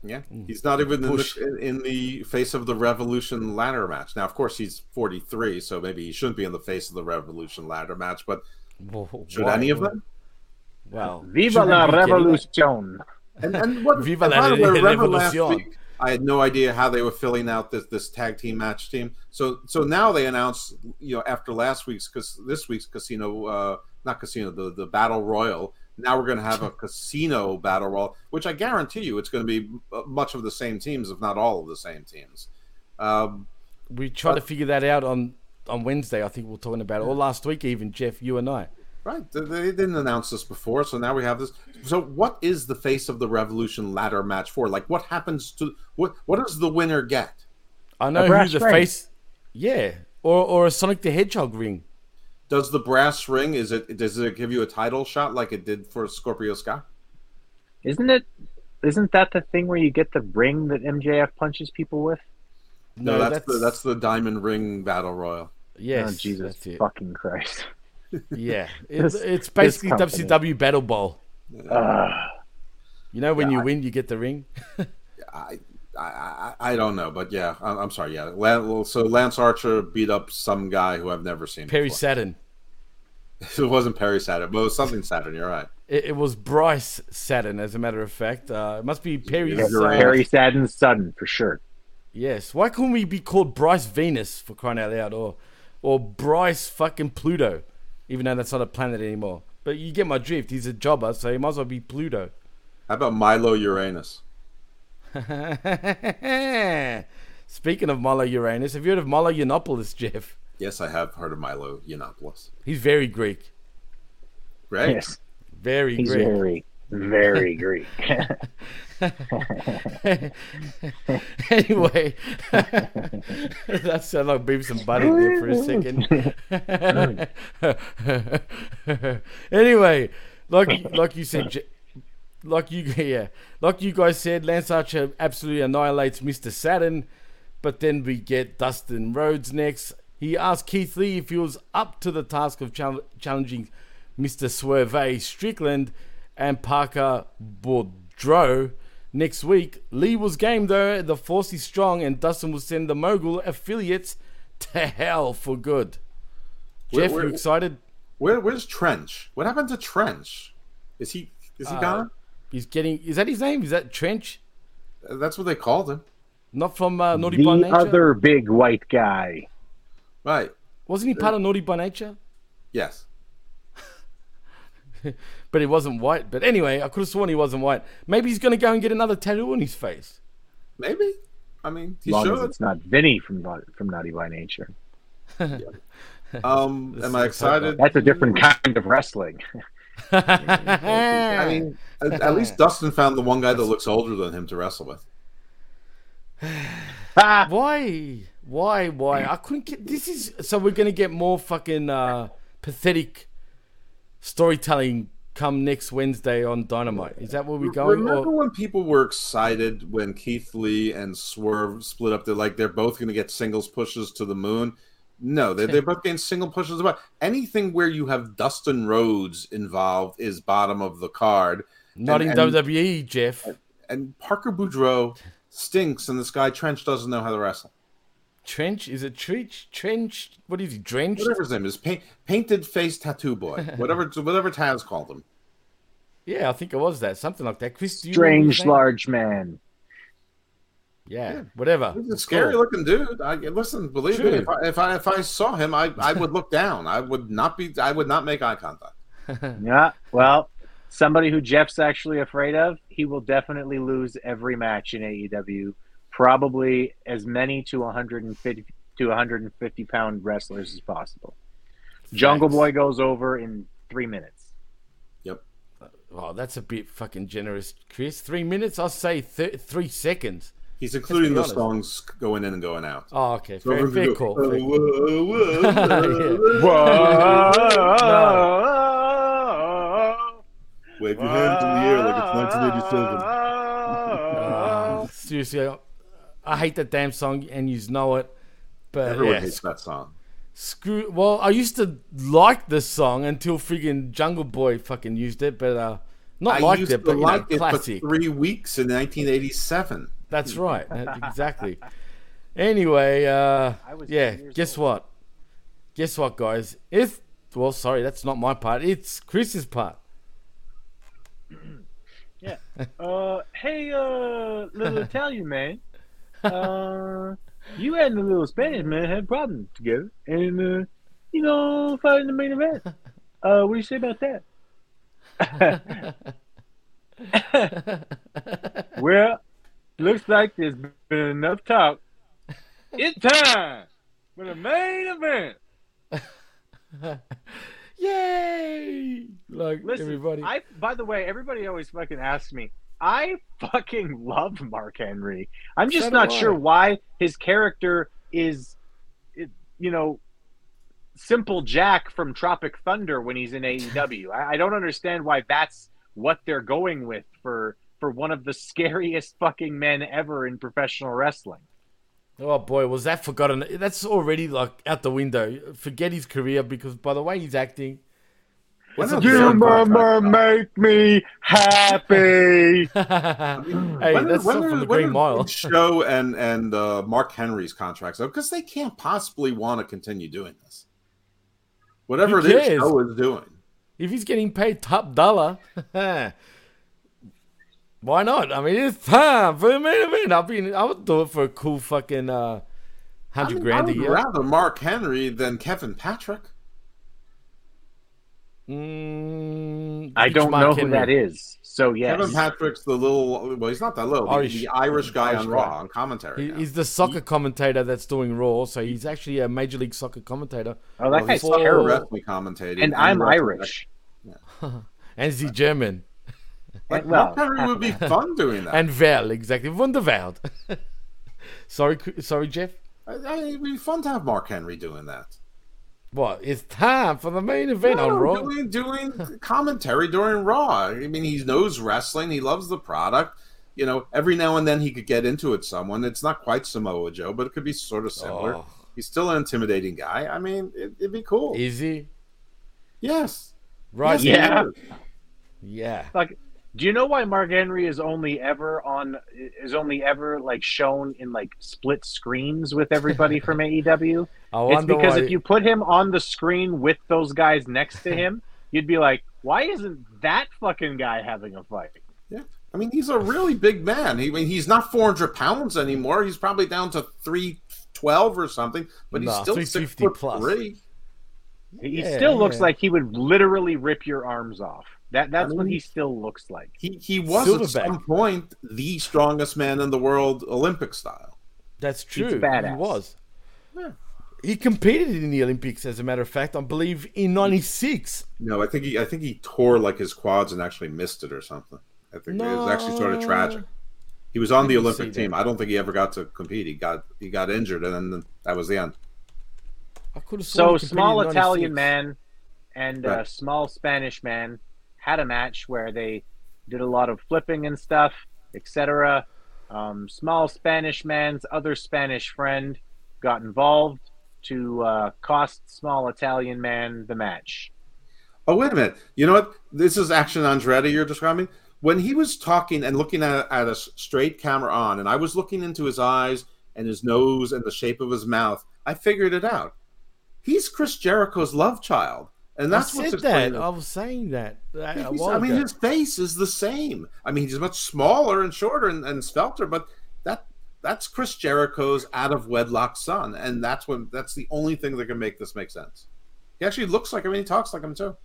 Speaker 6: Yeah, he's not even in the, in the face of the Revolution ladder match. Now, of course, he's 43, so maybe he shouldn't be in the face of the Revolution ladder match. But should
Speaker 5: why-
Speaker 6: any of them?
Speaker 5: Well,
Speaker 7: Viva la
Speaker 5: be getting-
Speaker 7: revolution!
Speaker 6: And, and what?
Speaker 5: Viva
Speaker 6: and
Speaker 5: la
Speaker 6: by the way, remember last
Speaker 5: revolution.
Speaker 6: I had no idea how they were filling out this this tag team match team. So so now they announced, you know, after last week's because this week's casino, uh, not casino, the the battle royal. Now we're going to have a casino battle royal, which I guarantee you, it's going to be uh, much of the same teams, if not all of the same teams. Um,
Speaker 5: We tried to figure that out on on Wednesday. I think we were talking about it, or last week even, Jeff, you and I.
Speaker 6: Right. They, they didn't announce this before, so now we have this. So, what is the face of the Revolution ladder match for? Like, what happens to what? What does the winner get?
Speaker 5: I know who
Speaker 7: brass
Speaker 5: the
Speaker 7: ring.
Speaker 5: face. Yeah, or or a Sonic the Hedgehog ring.
Speaker 6: Does the brass ring? Is it? Does it give you a title shot like it did for Scorpio Sky?
Speaker 7: Isn't it? Isn't that the thing where you get the ring that MJF punches people with?
Speaker 6: No, that's, the that's the diamond ring battle royal.
Speaker 5: yes,
Speaker 7: oh, Jesus fucking Christ!
Speaker 5: Yeah, it's, it's basically
Speaker 7: company.
Speaker 5: WCW Battle Bowl.
Speaker 7: Ah,
Speaker 5: You know, when
Speaker 6: Yeah,
Speaker 5: you
Speaker 6: I-
Speaker 5: win, you get the ring.
Speaker 6: I, I, I, I don't know, but yeah, I'm, I'm sorry. Yeah, Lan- so Lance Archer beat up some guy who I've never seen.
Speaker 5: Perry
Speaker 6: before.
Speaker 5: Saturn.
Speaker 6: It wasn't Perry Saturn, but it was something Saturn. You're right.
Speaker 5: It, it was Bryce Saturn, as a matter of fact. Uh, it must be Perry.
Speaker 6: Yeah, you're
Speaker 5: uh,
Speaker 6: right.
Speaker 7: Harry Sadden's sudden for sure.
Speaker 5: Yes. Why couldn't we be called Bryce Venus for crying out loud, or or Bryce fucking Pluto, even though that's not a planet anymore? But you get my drift. He's a jobber, so he might as well be Pluto.
Speaker 6: How about Milo Uranus?
Speaker 5: Speaking of Milo Uranus, have you heard of Milo Yiannopoulos, Jeff?
Speaker 6: Yes, I have heard of Milo Yiannopoulos.
Speaker 5: He's very Greek.
Speaker 6: Right?
Speaker 7: Yes,
Speaker 5: Very
Speaker 7: he's
Speaker 5: Greek.
Speaker 7: very, very Greek.
Speaker 5: anyway, that sounded like Beavis and Buddy there for a second. anyway, like like you said, like you yeah, like you guys said, Lance Archer absolutely annihilates Mister Saturn, but then we get Dustin Rhodes next. He asked Keith Lee if he was up to the task of chal- challenging Mr. Swerve Strickland and Parker Boudreaux next week. Lee was game though. The force is strong, and Dustin will send the Mogul affiliates to hell for good.
Speaker 6: Where-
Speaker 5: Jeff,
Speaker 6: where-
Speaker 5: you excited?
Speaker 6: Where, where's Trench? What happened to Trench? Is he is he
Speaker 5: Uh,
Speaker 6: gone?
Speaker 5: He's getting. Is that his name? Is that Trench?
Speaker 6: That's what they called him,
Speaker 5: Not from uh, Naughty by
Speaker 7: the
Speaker 5: Nature.
Speaker 7: other big white guy.
Speaker 6: right?
Speaker 5: Wasn't he part of Naughty by Nature?
Speaker 6: Yes.
Speaker 5: But he wasn't white. But anyway, I could have sworn he wasn't white. Maybe he's going to go and get another tattoo on his face.
Speaker 6: Maybe. I mean, he
Speaker 7: As long as it's not Vinny from from Naughty by Nature.
Speaker 6: Um,
Speaker 5: This
Speaker 6: am I excited?
Speaker 7: That's a different kind of wrestling.
Speaker 6: I mean, at, at least Dustin found the one guy that looks older than him to wrestle with.
Speaker 7: Ah,
Speaker 5: Why? Why? Why? I couldn't get. This is so we're gonna get more fucking uh, pathetic storytelling come next Wednesday on Dynamite. Is that where we're going?
Speaker 6: Remember
Speaker 5: Or,
Speaker 6: when people were excited when Keith Lee and Swerve split up? They're like they're both going to get singles pushes to the moon. No, they're, they're both getting single pushes. About anything where you have Dustin Rhodes involved is bottom of the card.
Speaker 5: not
Speaker 6: and-
Speaker 5: in
Speaker 6: and-
Speaker 5: WWE, Jeff.
Speaker 6: And Parker Boudreaux stinks, and this guy Trench doesn't know how to wrestle.
Speaker 5: Trench? Is it Trench? Trench? What is he? Drenched?
Speaker 6: Whatever his name is, paint, painted face tattoo boy, whatever whatever Taz called him.
Speaker 5: Yeah, I think it was that. Something like that. Chris, do you remember his
Speaker 7: strange large man.
Speaker 5: Yeah, whatever.
Speaker 6: He's a
Speaker 5: It's
Speaker 6: scary
Speaker 5: cool.
Speaker 6: looking dude. I listen, believe
Speaker 5: True.
Speaker 6: me. If I, if I if I saw him, I I would look down. I would not be. I would not make eye contact.
Speaker 7: Yeah. Well, somebody who Jeff's actually afraid of, he will definitely lose every match in AEW. Probably as many to 150 to 150 pound wrestlers as possible. Jungle Boy goes over in three minutes.
Speaker 6: Yep.
Speaker 5: Oh, that's a bit fucking generous, Chris. Three minutes? I'll say th- three seconds.
Speaker 6: He's including the
Speaker 5: honest.
Speaker 6: songs going in and going out.
Speaker 5: Oh, okay.
Speaker 6: So
Speaker 5: Fair,
Speaker 6: everyone's
Speaker 5: fair
Speaker 6: gonna
Speaker 5: call.
Speaker 6: go,
Speaker 5: fair
Speaker 6: "Whoa, whoa,
Speaker 5: Yeah.
Speaker 6: whoa,
Speaker 7: Whoa.
Speaker 6: Wave your hands in the air like it's 1987.
Speaker 5: Uh, seriously, I, I hate that damn song, and you know it. But
Speaker 6: Everyone
Speaker 5: yeah,
Speaker 6: hates that song.
Speaker 5: Screw. Well, I used to like this song until freaking Jungle Boy fucking used it, but uh, not
Speaker 6: I
Speaker 5: liked
Speaker 6: used
Speaker 5: it,
Speaker 6: to
Speaker 5: but you know,
Speaker 6: like it for
Speaker 5: classic.
Speaker 6: three weeks in 1987.
Speaker 5: That's right. exactly. Anyway, uh, yeah. Guess
Speaker 7: old.
Speaker 5: what? Guess what, guys? If well, sorry, that's not my part. It's Chris's part.
Speaker 7: Yeah. Uh, hey, uh, little Italian man. Uh, you and the little Spanish man had problems together, and uh, you know, fighting the main event. Uh, what do you say about that? well, looks like there's been enough talk. It's time for the main event.
Speaker 5: Yay! Like
Speaker 7: Listen,
Speaker 5: everybody.
Speaker 7: I by the way, everybody always fucking asks me. I fucking love Mark Henry. I'm just
Speaker 5: So
Speaker 7: not sure why his character is, you know, simple Jack from Tropic Thunder when he's in AEW. I, I don't understand why that's what they're going with for for one of the scariest fucking men ever in professional wrestling.
Speaker 5: Oh boy, was that forgotten? That's already like out the window. Forget his career because by the way he's acting.
Speaker 6: When
Speaker 5: It's a
Speaker 6: are
Speaker 5: good
Speaker 6: their
Speaker 5: song.
Speaker 6: contracts up?
Speaker 7: make me happy.
Speaker 5: hey,
Speaker 6: When
Speaker 5: that's
Speaker 6: when are-
Speaker 5: from the Green Mile.
Speaker 6: Big Show and and uh, Mark Henry's contracts up because they can't possibly want to continue doing this. Whatever
Speaker 5: Who
Speaker 6: it is,
Speaker 5: cares?
Speaker 6: Show is doing.
Speaker 5: If he's getting paid top dollar, why not? I mean, it's time for the main event. I mean, I would do it for a cool fucking uh,
Speaker 6: I,
Speaker 5: hundred
Speaker 6: mean, I
Speaker 5: grand a year.
Speaker 6: rather Mark Henry than Kevin Patrick.
Speaker 5: Mm,
Speaker 7: I don't know who
Speaker 5: Henry?
Speaker 7: that is. So yeah,
Speaker 6: Kevin Patrick's the little well, he's not that little. the-
Speaker 5: Irish-
Speaker 6: the, Irish guy
Speaker 5: Irish
Speaker 6: on
Speaker 5: guy.
Speaker 6: Raw on commentary.
Speaker 5: He, he's the soccer commentator that's doing Raw, so he's actually a major league soccer commentator.
Speaker 7: oh, that
Speaker 6: Well,
Speaker 7: guy's
Speaker 6: he's
Speaker 7: terrible.
Speaker 6: wrestling commentating,
Speaker 7: And I'm
Speaker 6: wrestling-
Speaker 7: Irish.
Speaker 5: And is he German?
Speaker 6: Like,
Speaker 7: Well,
Speaker 6: Mark Henry would be fun doing that.
Speaker 5: And Val, exactly. Wunderwelt. sorry, Cr- sorry, Jeff.
Speaker 6: I, I, it'd be fun to have Mark Henry doing that.
Speaker 5: What? It's time for the main event on
Speaker 6: No,
Speaker 5: Raw.
Speaker 6: doing, doing commentary during Raw. I mean, he knows wrestling. He loves the product. You know, every now and then he could get into it. Someone. It's not quite Samoa Joe, but it could be sort of similar.
Speaker 5: Oh.
Speaker 6: He's still an intimidating guy. I mean, it, it'd be cool.
Speaker 5: Easy.
Speaker 6: yes.
Speaker 5: Right.
Speaker 6: Yes,
Speaker 7: Yeah.
Speaker 5: Yeah.
Speaker 7: Like, do you know why Mark Henry is only ever on is only ever like shown in like split screens with everybody from AEW? It's because
Speaker 5: why.
Speaker 7: if you put him on the screen with those guys next to him, you'd be like, why isn't that fucking guy having a fight?
Speaker 6: Yeah. I mean, he's a really big man. He, I mean, he's not 400 pounds anymore. He's probably down to 312 or something, but he's
Speaker 5: Nah,
Speaker 6: still six foot
Speaker 5: plus.
Speaker 6: three.
Speaker 7: He
Speaker 5: Yeah,
Speaker 7: still looks
Speaker 5: yeah.
Speaker 7: like he would literally rip your arms off. That that's
Speaker 6: I
Speaker 7: what he still looks like.
Speaker 6: He, he was at
Speaker 5: Silverback.
Speaker 6: some point the strongest man in the world, Olympic style.
Speaker 5: That's true. He
Speaker 7: badass.
Speaker 5: was.
Speaker 6: Yeah.
Speaker 5: He competed in the Olympics, as a matter of fact, I believe in '96.
Speaker 6: No, I think he I think he tore like his quads and actually missed it or something. I think it was actually sort of tragic. He was on the
Speaker 5: didn't
Speaker 6: Olympic team.
Speaker 5: that.
Speaker 6: I don't think he ever got to compete. He got he got injured and then that was the end.
Speaker 5: I could have
Speaker 7: So small Italian man and uh,
Speaker 6: Right.
Speaker 7: small Spanish man had a match where they did a lot of flipping and stuff, etc. Um, small Spanish man's other Spanish friend got involved to uh, cost small Italian man the match.
Speaker 6: Oh wait a minute! You know what? This is Action Andretti you're describing. When he was talking and looking at, at us straight camera on, and I was looking into his eyes and his nose and the shape of his mouth, I figured it out. He's Chris Jericho's love child, and
Speaker 5: I
Speaker 6: that's what's
Speaker 5: said that. I was saying that. uh, while
Speaker 6: I mean, his face is the same. I mean, he's much smaller and shorter and, and svelter, but that that's Chris Jericho's out of wedlock son, and that's when that's the only thing that can make this make sense. He actually looks like him, and he talks like him too.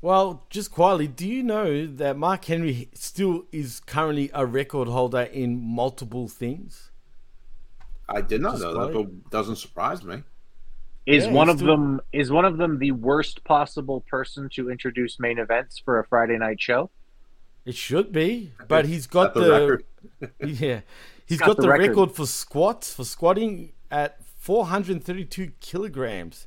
Speaker 5: Well, just quietly, do you know that Mark Henry still is currently a record holder in multiple things?
Speaker 6: I did not
Speaker 5: Just
Speaker 6: know that, but doesn't surprise me.
Speaker 7: Is
Speaker 5: Yeah,
Speaker 7: one of
Speaker 5: still-
Speaker 7: them is one of them the worst possible person to introduce main events for a Friday night show?
Speaker 5: It should be, but he's got
Speaker 6: At the
Speaker 5: the,
Speaker 6: record.
Speaker 5: yeah, he's
Speaker 7: got
Speaker 5: got,
Speaker 7: the
Speaker 5: the
Speaker 7: record.
Speaker 5: record. for squats for squatting at 432 kilograms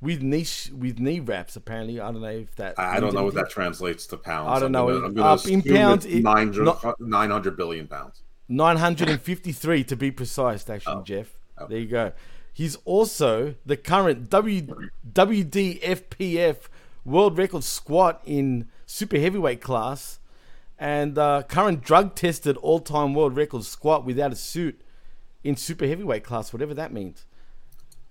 Speaker 5: with knee with knee wraps. Apparently, I don't know if that.
Speaker 6: I I don't know what that translates to pounds.
Speaker 5: I don't
Speaker 6: I'm
Speaker 5: know.
Speaker 6: Gonna, I'm gonna
Speaker 5: Up in pounds, it-
Speaker 6: 900,
Speaker 5: not-
Speaker 6: 900 billion pounds.
Speaker 5: 953 to be precise, actually,
Speaker 6: Oh.
Speaker 5: Jeff.
Speaker 6: Oh.
Speaker 5: There you go. He's also the current w, WDFPF world record squat in super heavyweight class and uh, current drug tested all time world record squat without a suit in super heavyweight class, whatever that means.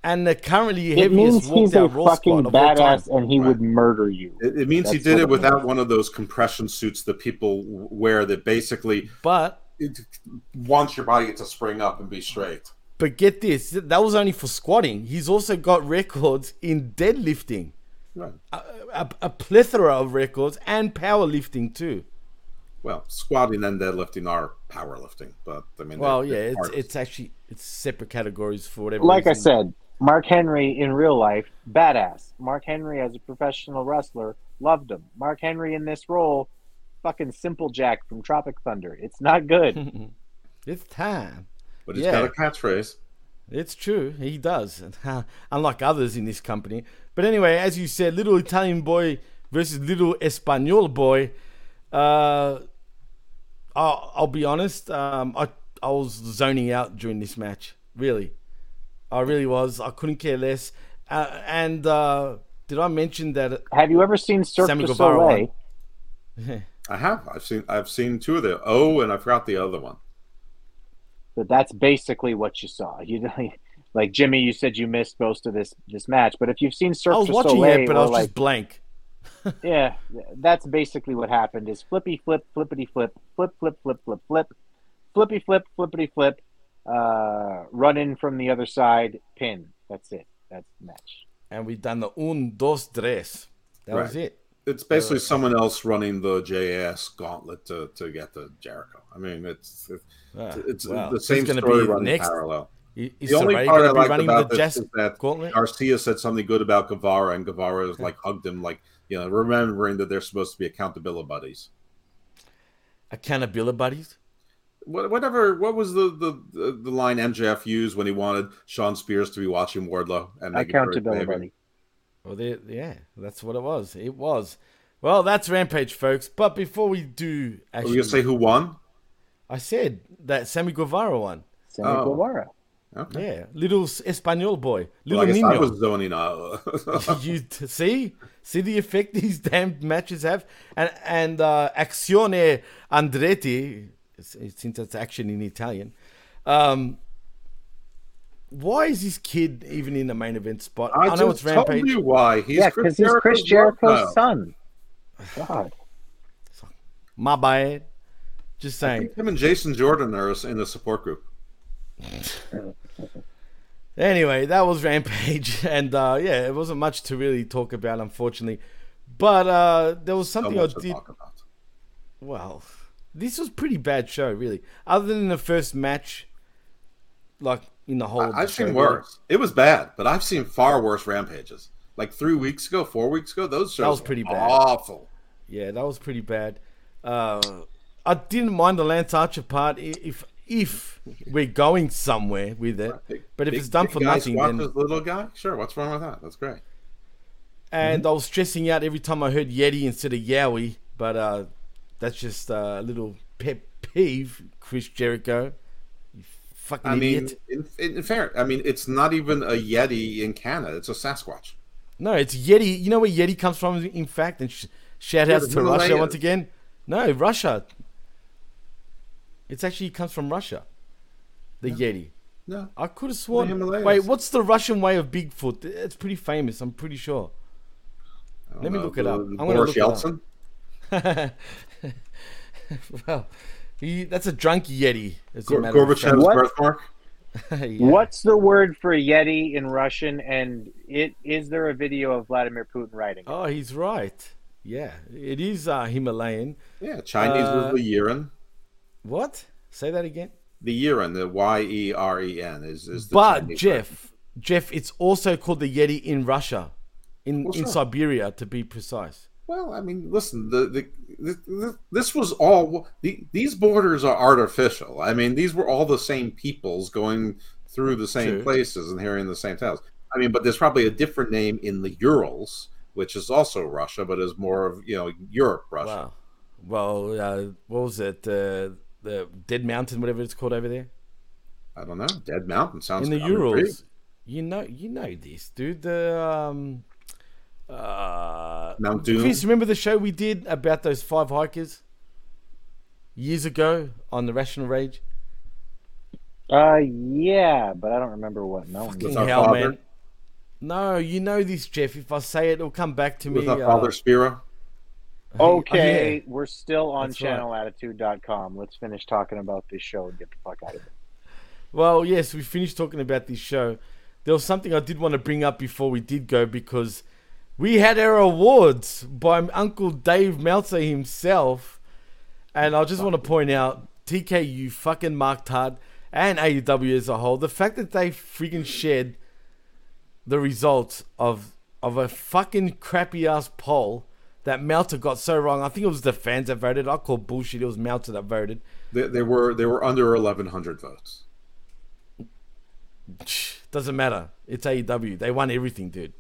Speaker 5: And the currently
Speaker 7: It means
Speaker 5: heaviest walked
Speaker 7: he's a
Speaker 5: out raw
Speaker 7: fucking
Speaker 5: squat of all time.
Speaker 7: badass and he would murder you.
Speaker 6: It, it means he did it
Speaker 7: it
Speaker 6: without
Speaker 7: means.
Speaker 6: one of those compression suits that people wear that basically
Speaker 5: But
Speaker 6: it wants your body to spring up and be straight.
Speaker 5: But get this, that was only for squatting. He's also got records in deadlifting,
Speaker 6: Right.
Speaker 5: a, a, a plethora of records, and powerlifting too.
Speaker 6: Well, squatting and deadlifting are powerlifting, but I mean,
Speaker 5: Well,
Speaker 6: they're-
Speaker 5: yeah,
Speaker 6: they're
Speaker 5: it's
Speaker 6: parts.
Speaker 5: it's actually it's separate categories for whatever.
Speaker 7: Like I said, Mark Henry in real life, badass. Mark Henry as a professional wrestler, loved him. Mark Henry in this role, fucking simple Jack from Tropic Thunder. It's not good.
Speaker 5: it's time.
Speaker 6: But he's
Speaker 5: yeah.
Speaker 6: got a catchphrase.
Speaker 5: It's true, he does. Unlike others in this company. But anyway, as you said, little Italian boy versus little Espanol boy. Uh, I'll, I'll be honest. Um, I I was zoning out during this match. Really, I really was. I couldn't care less. Uh, and uh, did I mention that?
Speaker 7: Have you ever seen Cirque
Speaker 5: Sammy
Speaker 7: du Soleil?
Speaker 6: I have. I've seen. I've seen two of them. Oh, and I forgot the other one.
Speaker 7: But that's basically what you saw. You like Jimmy, you said you missed most of this this match, but if you've seen Cirque
Speaker 5: I was watching
Speaker 7: Soleil,
Speaker 5: it, but I was
Speaker 7: like
Speaker 5: just blank.
Speaker 7: yeah, that's basically what happened. Is flippy flip, flippity flip, flip flip flip flip flip, flippy flip, flippity flip, uh, run in from the other side, pin. That's it. That's the match.
Speaker 5: And we've done the un, dos, tres. That was it.
Speaker 6: It's basically someone else running the JS gauntlet to, to get to Jericho. I mean, it's it's, It's
Speaker 5: well,
Speaker 6: the same
Speaker 5: gonna
Speaker 6: story
Speaker 5: be
Speaker 6: running
Speaker 5: next?
Speaker 6: parallel.
Speaker 5: I- Is
Speaker 6: the only
Speaker 5: Saray
Speaker 6: part I
Speaker 5: gonna be
Speaker 6: liked
Speaker 5: running
Speaker 6: about this
Speaker 5: Jazz
Speaker 6: is that
Speaker 5: gauntlet?
Speaker 6: Garcia said something good about Guevara, and Guevara was like hugged him, like you know, remembering that they're supposed to be accountability buddies.
Speaker 5: Accountability buddies.
Speaker 6: What- Whatever. What was the, the the the line MJF used when he wanted Shawn Spears to be watching Wardlow and making sure he's
Speaker 7: Accountability.
Speaker 6: behaving?
Speaker 5: Well, there, yeah, that's what it was. It was. Well, that's Rampage, folks. But before we do,
Speaker 6: Are we
Speaker 5: actually,
Speaker 6: gonna say who won?
Speaker 5: I said that Sammy Guevara won.
Speaker 7: Sammy
Speaker 6: Oh.
Speaker 7: Guevara.
Speaker 6: Okay.
Speaker 5: Yeah, little Espanol boy,
Speaker 6: Well,
Speaker 5: little
Speaker 6: I guess
Speaker 5: Nino.
Speaker 6: I was zoning out.
Speaker 5: you t- see, see the effect these damn matches have, and and uh, Azione Andretti, s- since it's action in Italian. Um, why is this kid even in the main event spot?
Speaker 6: I,
Speaker 5: I, know
Speaker 6: just
Speaker 5: it's
Speaker 6: told
Speaker 5: Rampage.
Speaker 6: you why. He's
Speaker 7: yeah, because he's Chris Jericho's son. God.
Speaker 5: My bad. Just saying.
Speaker 6: him and Jason Jordan are in the support group.
Speaker 5: Anyway, that was Rampage, and uh, yeah, it wasn't much to really talk about, unfortunately. But uh, there was
Speaker 6: So
Speaker 5: something I
Speaker 6: much to
Speaker 5: did.
Speaker 6: talk about.
Speaker 5: Well, this was pretty bad show, really. Other than the first match, like in the whole.
Speaker 6: I- I've seen worse. It was bad, but I've seen far worse rampages. Like three weeks ago, four weeks ago, those shows that
Speaker 5: was
Speaker 6: were
Speaker 5: pretty bad.
Speaker 6: Awful.
Speaker 5: Yeah, that was pretty bad. Uh, I didn't mind the Lance Archer part if if we're going somewhere with it.
Speaker 6: Big-
Speaker 5: But if
Speaker 6: big-
Speaker 5: it's done for nothing, then
Speaker 6: little guy, sure. What's wrong with that? That's great.
Speaker 5: and
Speaker 6: Mm-hmm.
Speaker 5: I was stressing out every time I heard Yeti instead of Yowie. But uh, that's just a little pet peeve, Chris Jericho. You fucking
Speaker 6: I mean,
Speaker 5: idiot.
Speaker 6: in, in fair, I mean, it's not even a Yeti in Canada; it's a Sasquatch.
Speaker 5: No, it's Yeti. You know where Yeti comes from, in fact? And sh- shout
Speaker 6: Yeah,
Speaker 5: outs to Russia once again. No, Russia. It's actually comes from Russia. The Yeti.
Speaker 6: No,
Speaker 5: I could have sworn.
Speaker 6: Himalayas.
Speaker 5: Wait, what's the Russian way of Bigfoot? It's pretty famous. I'm pretty sure.
Speaker 6: I don't
Speaker 5: Let me
Speaker 6: know,
Speaker 5: look it up. I'm gonna
Speaker 6: Boris
Speaker 5: look it up.
Speaker 6: Yeltsin.
Speaker 5: well, he, that's a drunk Yeti. As a
Speaker 6: Gor- Gorbachev's
Speaker 7: What?
Speaker 6: birthmark.
Speaker 5: Yeah.
Speaker 7: What's the word for Yeti in Russian? And it is there a video of Vladimir Putin writing? it?
Speaker 5: Oh, he's right. Yeah, it is uh, Himalayan.
Speaker 6: Yeah, Chinese
Speaker 5: Uh,
Speaker 6: was the Yeren.
Speaker 5: What? Say that again.
Speaker 6: The Yeren, the Y E R E N, is is the
Speaker 5: But
Speaker 6: Chinese
Speaker 5: Jeff, Jeff, it's also called the Yeti in Russia, in
Speaker 6: Well,
Speaker 5: in
Speaker 6: sure.
Speaker 5: Siberia to be precise.
Speaker 6: Well, I mean, listen, the, the, the, the this was all the, these borders are artificial. I mean, these were all the same peoples going through the same
Speaker 5: True.
Speaker 6: places and hearing the same tales. I mean, but there's probably a different name in the Urals, which is also Russia, but is more of you know Europe, Russia.
Speaker 5: Wow. Well, uh, what was it? Uh, the Dead Mountain, whatever it's called over there
Speaker 6: I don't know. Dead Mountain sounds
Speaker 5: in the
Speaker 6: I'm intrigued.
Speaker 5: Urals. You know, you know this, dude. The um, uh,
Speaker 6: Mount Doom.
Speaker 5: Chris, remember the show we did about those five hikers years ago on the Rational Rage?
Speaker 7: Uh, yeah, but I don't remember what mountain.
Speaker 6: With
Speaker 5: Fucking
Speaker 6: our
Speaker 5: hell,
Speaker 6: father?
Speaker 5: man. No, you know this, Jeff. If I say it, it'll come back to me.
Speaker 6: With our
Speaker 5: uh,
Speaker 6: father Spiro.
Speaker 7: Okay,
Speaker 5: yeah.
Speaker 7: we're still on
Speaker 5: That's right.
Speaker 7: channelattitude.com. Let's finish talking about this show and get the fuck out of it.
Speaker 5: Well, yes, we finished talking about this show. There was something I did want to bring up before we did go because we had our awards by Uncle Dave Meltzer himself. And I just want to point out TKU fucking marked hard and AEW as a whole. The fact that they freaking shared the results of of a fucking crappy ass poll that Meltzer got so wrong. I think it was the fans that voted. I call bullshit. It was Meltzer that voted.
Speaker 6: They, they were they were under 1,100 votes.
Speaker 5: Doesn't matter. It's AEW. They won everything, dude.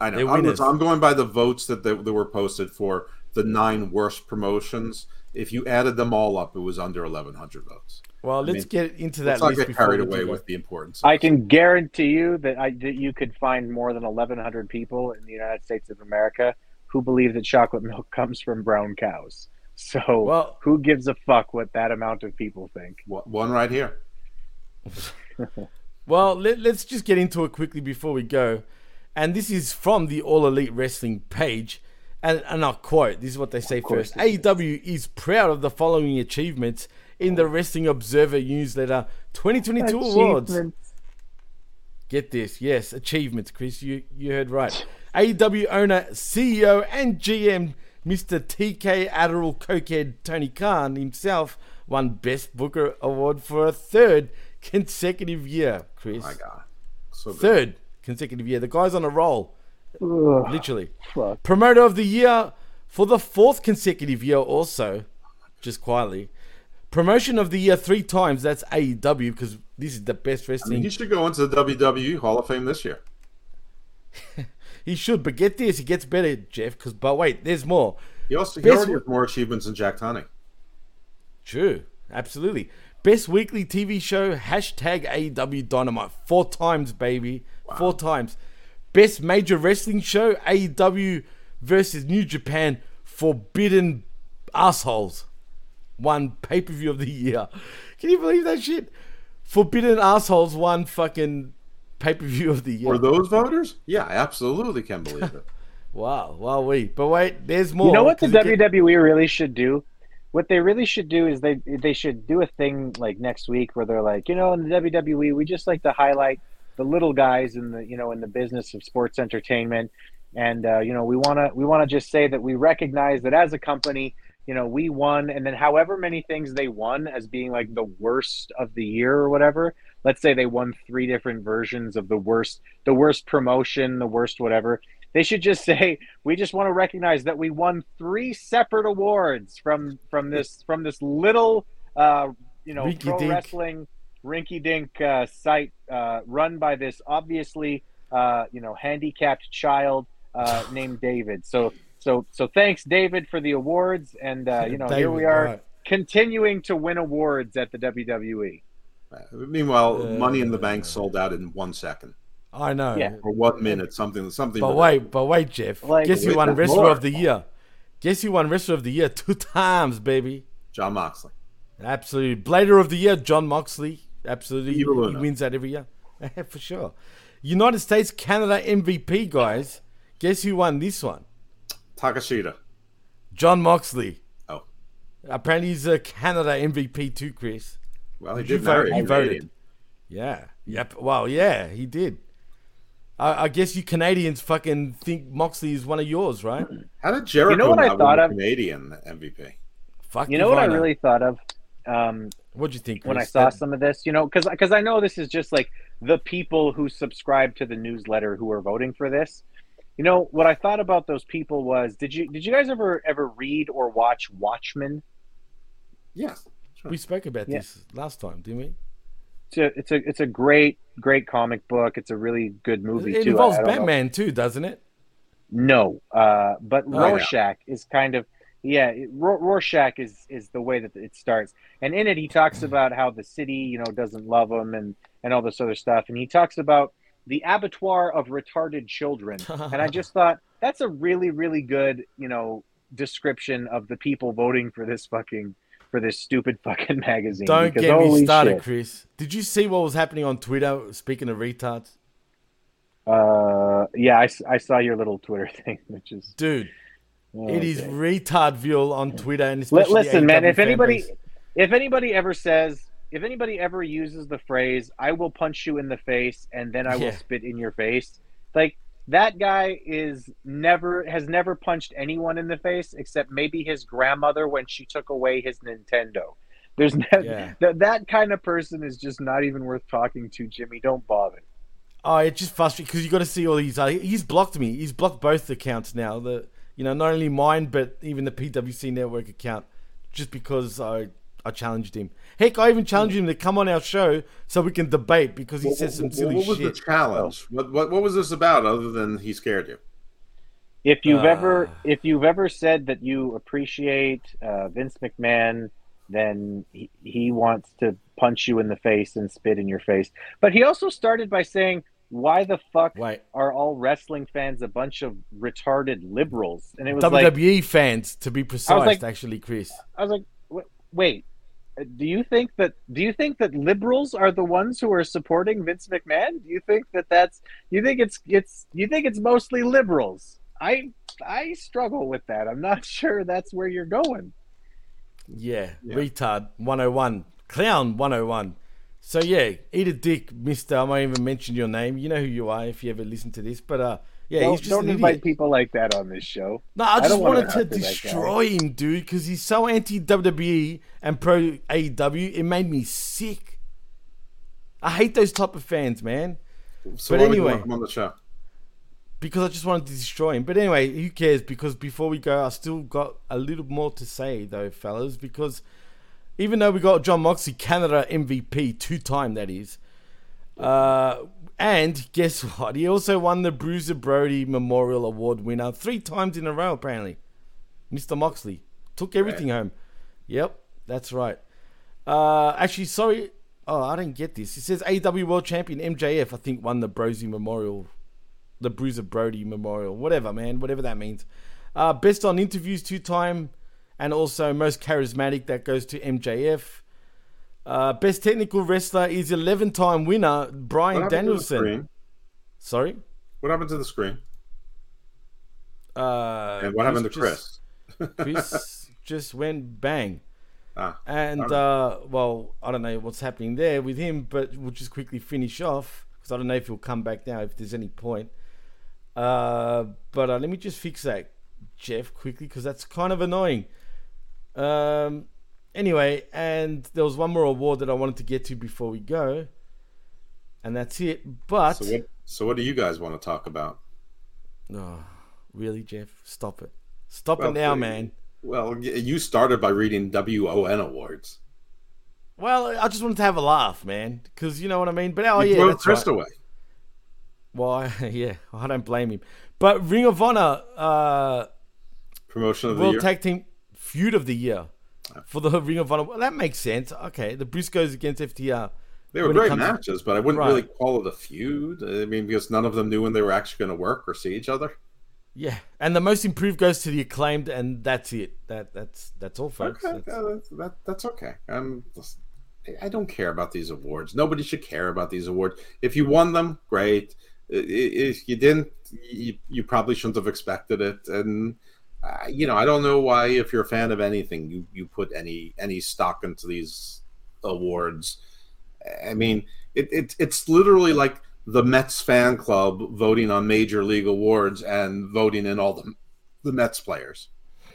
Speaker 6: I know. I'm. I'm going by the votes that, they, that were posted for the nine worst promotions. If you added them all up, it was under 1,100 votes.
Speaker 5: Well, let's
Speaker 6: mean,
Speaker 5: get into that
Speaker 6: Let's not get carried away with the importance.
Speaker 7: I can guarantee you that I that you could find more than 1,100 people in the United States of America who believe that chocolate milk comes from brown cows. So
Speaker 5: Well-
Speaker 7: who gives a fuck what that amount of people think?
Speaker 6: One- One right here.
Speaker 5: Well, let, let's just get into it quickly before we go. And this is from the All Elite Wrestling page. And, and I'll quote this is what they say first AEW is proud of the following achievements in the Wrestling Observer newsletter 2022 awards. Get this, yes, achievements, Chris. You you heard right. AEW owner, CEO, and GM, Mr. TK Adderall Cokehead Tony Khan himself won Best Booker Award for a third consecutive year, Chris.
Speaker 6: My God. So.
Speaker 5: Third consecutive year. The guy's on a roll. Literally.
Speaker 7: fuck.
Speaker 5: Promoter of the year for the fourth consecutive year, also, just quietly. Promotion of the year three times. That's AEW because this is the best
Speaker 6: I mean,
Speaker 5: wrestling.
Speaker 6: he should go into the WWE Hall of Fame this year.
Speaker 5: He should, but get this, he gets better, Jeff. Because but wait, there's more.
Speaker 6: He also he
Speaker 5: Best
Speaker 6: already has more achievements than Jack Tunney.
Speaker 5: True, absolutely. Best weekly TV show hashtag AEW Dynamite four times, baby, four times. Best major wrestling show AEW versus New Japan Forbidden Assholes. One pay per view of the year. Can you believe that shit? Forbidden Assholes won fucking pay per view of the year.
Speaker 6: Were those voters? Yeah, I absolutely can believe it.
Speaker 5: Wow, wow, we. But wait, there's more.
Speaker 7: You know what the
Speaker 5: it get-
Speaker 7: WWE really should do? What they really should do is they they should do a thing like next week where they're like, you know, in the WWE, we just like to highlight the little guys in the you know in the business of sports entertainment, and uh, you know we want to we want to just say that we recognize that as a company, you know, we won, and then however many things they won as being like the worst of the year or whatever. Let's say they won three different versions of the worst, the worst promotion, the worst whatever. They should just say we just want to recognize that we won three separate awards from from this from this little uh, you know pro
Speaker 5: Rinky-dink.
Speaker 7: wrestling rinky dink uh, site uh, run by this obviously uh, you know handicapped child uh, named David. So so so thanks David for the awards and uh, you know here we are
Speaker 5: right.
Speaker 7: continuing to win awards at the. WWE.
Speaker 6: Meanwhile,
Speaker 5: Uh,
Speaker 6: Money in the Bank sold out in one second
Speaker 5: I know.
Speaker 7: Yeah.
Speaker 6: or one minute, something, something.
Speaker 5: But wait, but wait, Jeff.
Speaker 7: Like-
Speaker 5: Guess who
Speaker 6: Wait,
Speaker 5: won Wrestler
Speaker 6: more.
Speaker 5: of the Year? Guess who won Wrestler of the Year two times, baby?
Speaker 6: Jon Moxley.
Speaker 5: Absolutely. Blader of the Year, Jon Moxley. Absolutely. He, he wins that every year. For sure. United States, Canada MVP, guys. Guess who won this one?
Speaker 6: Takeshita.
Speaker 5: Jon Moxley.
Speaker 6: Oh,
Speaker 5: Apparently he's a Canada MVP too, Chris.
Speaker 6: Well, he
Speaker 5: Did you
Speaker 6: did marry
Speaker 5: vote?
Speaker 6: a
Speaker 5: You voted.
Speaker 6: Canadian.
Speaker 5: Yeah. Yep. Well, yeah, he did. I, I guess you Canadians fucking think Moxley is one of yours, right?
Speaker 6: How did Jericho
Speaker 7: You know what I
Speaker 6: not
Speaker 7: thought
Speaker 6: win
Speaker 7: of?
Speaker 6: Canadian MVP?
Speaker 5: Fuck
Speaker 7: You know what I
Speaker 5: Ivana.
Speaker 7: really thought of? Um,
Speaker 5: What'd you think?
Speaker 7: when I saw some of this, you know, because because I know this is just like the people who subscribe to the newsletter who are voting for this. You know what I thought about those people was did you did you guys ever ever read or watch Watchmen?
Speaker 6: Yes.
Speaker 5: We spoke about
Speaker 7: Yeah.
Speaker 5: this last time, didn't we?
Speaker 7: It's a it's a it's a great great comic book. It's a really good movie too.
Speaker 5: it
Speaker 7: too.
Speaker 5: involves
Speaker 7: I- I don't know.
Speaker 5: Batman too, doesn't it?
Speaker 7: No, uh, but
Speaker 6: Oh, yeah.
Speaker 7: Rorschach is kind of yeah. it- Ror- Rorschach is is the way that it starts, and in it he talks about how the city you know doesn't love him and and all this other stuff, and he talks about the abattoir of retarded children. and I just thought that's a really, really good, you know, description of the people voting for this fucking for this stupid fucking magazine.
Speaker 5: Don't
Speaker 7: because
Speaker 5: get me started,
Speaker 7: shit.
Speaker 5: Chris. Did you see what was happening on Twitter? Speaking of retards,
Speaker 7: Uh, yeah, I saw your little Twitter thing, which is
Speaker 5: dude,
Speaker 7: oh,
Speaker 5: it is retardville on Twitter and especially
Speaker 7: listen, man. If anybody,
Speaker 5: base.
Speaker 7: if anybody ever says, if anybody ever uses the phrase "I will punch you in the face and then I will spit in your face," like that guy is never has never punched anyone in the face except maybe his grandmother when she took away his Nintendo. There's no,
Speaker 5: Yeah.
Speaker 7: that that kind of person is just not even worth talking to, Jimmy. Don't bother.
Speaker 5: Oh, it just frustrating because you got to see all these. Uh, he's blocked me. He's blocked both accounts now. The you know not only mine but even the PWC Network account, just because I I challenged him. Heck, I even challenged him to come on our show so we can debate because he said some
Speaker 6: What-
Speaker 5: silly
Speaker 6: what was
Speaker 5: shit.
Speaker 6: the challenge? What, what what was this about other than he scared you?
Speaker 7: If you've ever
Speaker 5: Ah.
Speaker 7: if you've ever said that you appreciate uh, Vince McMahon, then he, he wants to punch you in the face and spit in your face. But he also started by saying, "Why the fuck
Speaker 5: Wait.
Speaker 7: are all wrestling fans a bunch of retarded liberals?" And it was
Speaker 5: WWE
Speaker 7: like,
Speaker 5: fans, to be precise,
Speaker 7: like-
Speaker 5: actually, Chris.
Speaker 7: I was like, "Wa- "Wait." uh, Do you think that do you think that liberals are the ones who are supporting Vince McMahon? Do you think that that's you think it's it's you think it's mostly liberals? I I struggle with that. I'm not sure that's where you're going.
Speaker 5: Yeah, retard 101, clown 101. So yeah, eat a dick, Mister. I might even mention your name. You know who you are if you ever listen to this. But uh, yeah,
Speaker 7: don't
Speaker 5: he's just
Speaker 7: don't
Speaker 5: an
Speaker 7: invite
Speaker 5: idiot.
Speaker 7: people like that on this show.
Speaker 5: No, I just
Speaker 7: don't wanna
Speaker 5: wanted to
Speaker 7: have that guy.
Speaker 5: destroy him, dude, because he's so anti WWE and pro AEW. It made me sick. I hate those type of fans, man.
Speaker 6: So
Speaker 5: But
Speaker 6: why would you
Speaker 5: anyway.
Speaker 6: want him on the show.
Speaker 5: Because I just wanted to destroy him. But anyway, who cares? Because before we go, I still got a little more to say, though, fellas. Because even though we got Jon Moxley, Canada MVP, two time that is, uh, and guess what? He also won the Bruiser Brody Memorial Award winner three times in a row, apparently. Mr. Moxley took everything home. Yep, that's right. Uh, actually, sorry. Oh, I didn't get this. It says AW World Champion MJF, I think, won the Brosy Memorial the Bruiser Brody Memorial, whatever, man, whatever that means. Uh, best on interviews two time, and also most charismatic that goes to MJF. Uh, best technical wrestler is 11 time winner
Speaker 6: Bryan
Speaker 5: Danielson. Sorry.
Speaker 6: What happened to the screen?
Speaker 5: Uh,
Speaker 6: And what happened to
Speaker 5: just-
Speaker 6: Chris?
Speaker 5: Chris just went bang.
Speaker 6: Ah,
Speaker 5: And uh, well, I don't know what's happening there with him, but we'll just quickly finish off because I don't know if he'll come back now if there's any point. Uh, but uh, let me just fix that, Jeff, quickly because that's kind of annoying. Um, anyway, and there was one more award that I wanted to get to before we go, and that's it. But
Speaker 6: so what? So what do you guys want to talk about?
Speaker 5: oh, really, Jeff, stop it, stop
Speaker 6: Well,
Speaker 5: it now,
Speaker 6: please.
Speaker 5: man.
Speaker 6: Well, you started by reading WON awards.
Speaker 5: Well, I just wanted to have a laugh, man, because you know what I mean. But oh
Speaker 6: you
Speaker 5: yeah, that's
Speaker 6: Chris
Speaker 5: right.
Speaker 6: away.
Speaker 5: Well, I, yeah, I don't blame him. But Ring of Honor, uh,
Speaker 6: Promotion of the
Speaker 5: World
Speaker 6: year.
Speaker 5: Tag Team Feud of the Year for the Ring of Honor. Well, that makes sense. Okay, the Briscoes against FTR.
Speaker 6: They were great
Speaker 5: comes to-
Speaker 6: matches, but I wouldn't
Speaker 5: Right.
Speaker 6: really call it a feud. I mean, because none of them knew when they were actually going to work or see each other.
Speaker 5: Yeah, and the most improved goes to the acclaimed, and that's it. That that's that's all, folks.
Speaker 6: Okay,
Speaker 5: That's-
Speaker 6: that, that's okay. Um, I don't care about these awards. Nobody should care about these awards. If you won them, great. If you didn't, you, you probably shouldn't have expected it. And you know, I don't know why, if you're a fan of anything, you you put any any stock into these awards. I mean, it, it it's literally like the Mets fan club voting on major league awards and voting in all the the Mets players.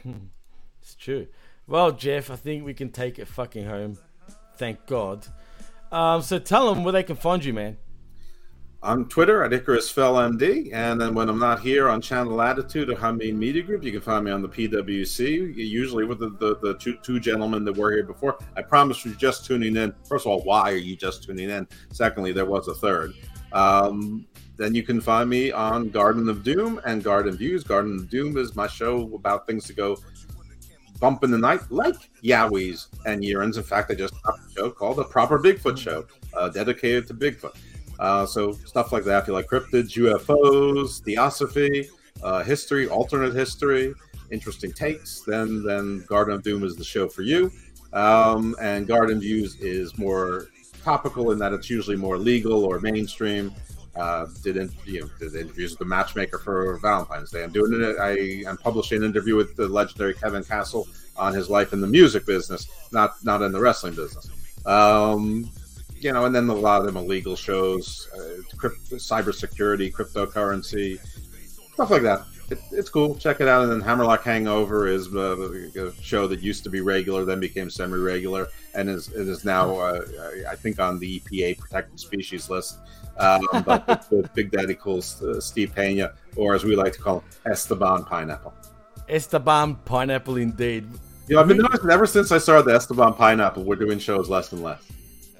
Speaker 5: It's true. Well, Jeff, I think we can take it fucking home. Thank God. Um, so tell them where they can find you, man.
Speaker 6: On Twitter at IcarusFellMD, and then when I'm not here on Channel Attitude or Humbean Media Group, you can find me on the PWC, usually with the, the, the two, two gentlemen that were here before. I promise you're just tuning in. First of all, why are you just tuning in? Secondly, there was a third. Um, then you can find me on Garden of Doom and Garden Views. Garden of Doom is my show about things to go bump in the night, like Yowies and ends. In fact, I just stopped a show called The Proper Bigfoot Show, uh, dedicated to Bigfoot. Uh, so stuff like that. If you like cryptids, UFOs, theosophy, uh, history, alternate history, interesting takes, then then Garden of Doom is the show for you. Um, and Garden Views is more topical in that it's usually more legal or mainstream. Uh, did in, you know did interviews with the matchmaker for Valentine's Day. I'm doing it. I, I'm publishing an interview with the legendary Kevin Castle on his life in the music business, not not in the wrestling business. Um, you know, and then a lot of them are legal shows, uh, crypt- cybersecurity, cryptocurrency, stuff like that. It, it's cool. Check it out. And then Hammerlock Hangover is uh, a show that used to be regular, then became semi-regular, and is is now, uh, I think, on the EPA protected species list. Um, but Big Daddy Cool's uh, Steve Pena, or as we like to call him, Esteban Pineapple.
Speaker 5: Esteban Pineapple, indeed.
Speaker 6: You know, I've been noticing ever since I started the Esteban Pineapple, we're doing shows less and less.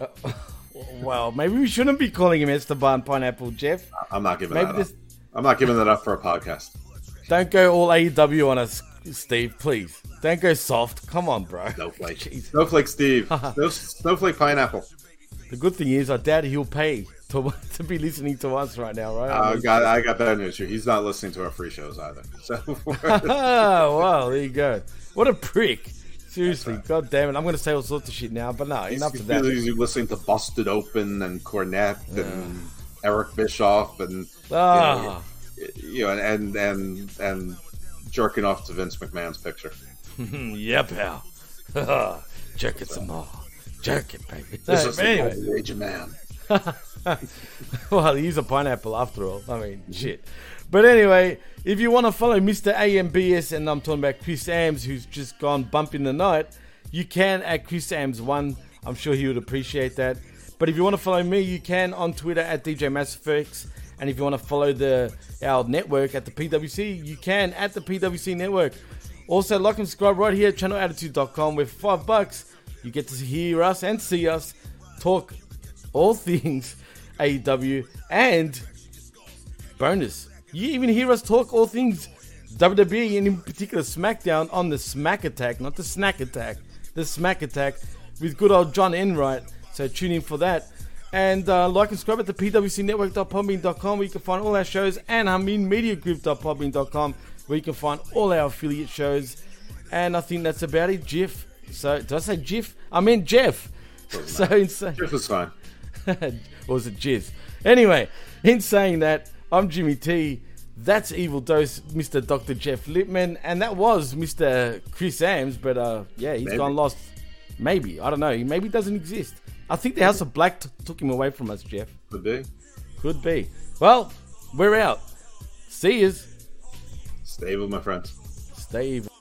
Speaker 5: Well, maybe we shouldn't be calling him Esteban Pineapple, Jeff.
Speaker 6: I'm not giving
Speaker 5: Maybe
Speaker 6: that
Speaker 5: this-
Speaker 6: up. I'm not giving that up for a podcast.
Speaker 5: Don't go all AEW on us, Steve, please. Don't go soft. Come on, bro.
Speaker 6: Snowflake.
Speaker 5: Jeez.
Speaker 6: Snowflake Steve. Snow, Snowflake Pineapple.
Speaker 5: The good thing is, I doubt he'll pay to, to be listening to us right now, right?
Speaker 6: I got, I got better news for you. He's not listening to our free shows either. So
Speaker 5: oh, wow, there you go. What a prick. Seriously, god damn it. I'm going to say all sorts of shit now, but no,
Speaker 6: he's,
Speaker 5: enough of that.
Speaker 6: he's listening to Busted Open and Cornette and Eric Bischoff and
Speaker 5: Ah.
Speaker 6: you know, and and and jerking off to Vince McMahon's picture.
Speaker 5: yeah, pal. Jerk it some more. Jerk it, baby.
Speaker 6: This
Speaker 5: No,
Speaker 6: is
Speaker 5: but
Speaker 6: the
Speaker 5: anyway.
Speaker 6: age of man.
Speaker 5: well, he's a pineapple after all. I mean, shit. But anyway, if you want to follow Mr. AMBS, and I'm talking about Chris Ambs, who's just gone bump in the night, you can at Chris Ambs1. I'm sure he would appreciate that. But if you want to follow me, you can on Twitter at DJ MassFX. And if you want to follow the our network at the PWC, you can at the PWC network. Also, like and subscribe right here at channelattitude.com with five bucks. You get to hear us and see us talk all things AEW and bonus. You even hear us talk all things WWE and in particular SmackDown on the Smack Attack, not the Snack Attack, the Smack Attack with good old John Enright. So tune in for that. And uh, like and subscribe at the pwcnetwork.podbean.com where you can find all our shows and HaminMediaGroup.podbean.com where you can find all our affiliate shows. And I think that's about it, Jeff. So, did I say Jeff? I meant Jeff. So, insane.
Speaker 6: Jeff is fine.
Speaker 5: or was it Jizz? Anyway, in saying that, I'm Jimmy T. That's Evil Dose, Mr. Dr. Jeff Lippman, and that was Mr. Chris Ambs, but uh, yeah, he's
Speaker 6: Maybe.
Speaker 5: gone lost. Maybe I don't know. He maybe doesn't exist. I think the House of Black t- took him away from us, Jeff.
Speaker 6: Could be.
Speaker 5: Could be. Well, we're out. See yous.
Speaker 6: Stay with my friends.
Speaker 5: Stay evil.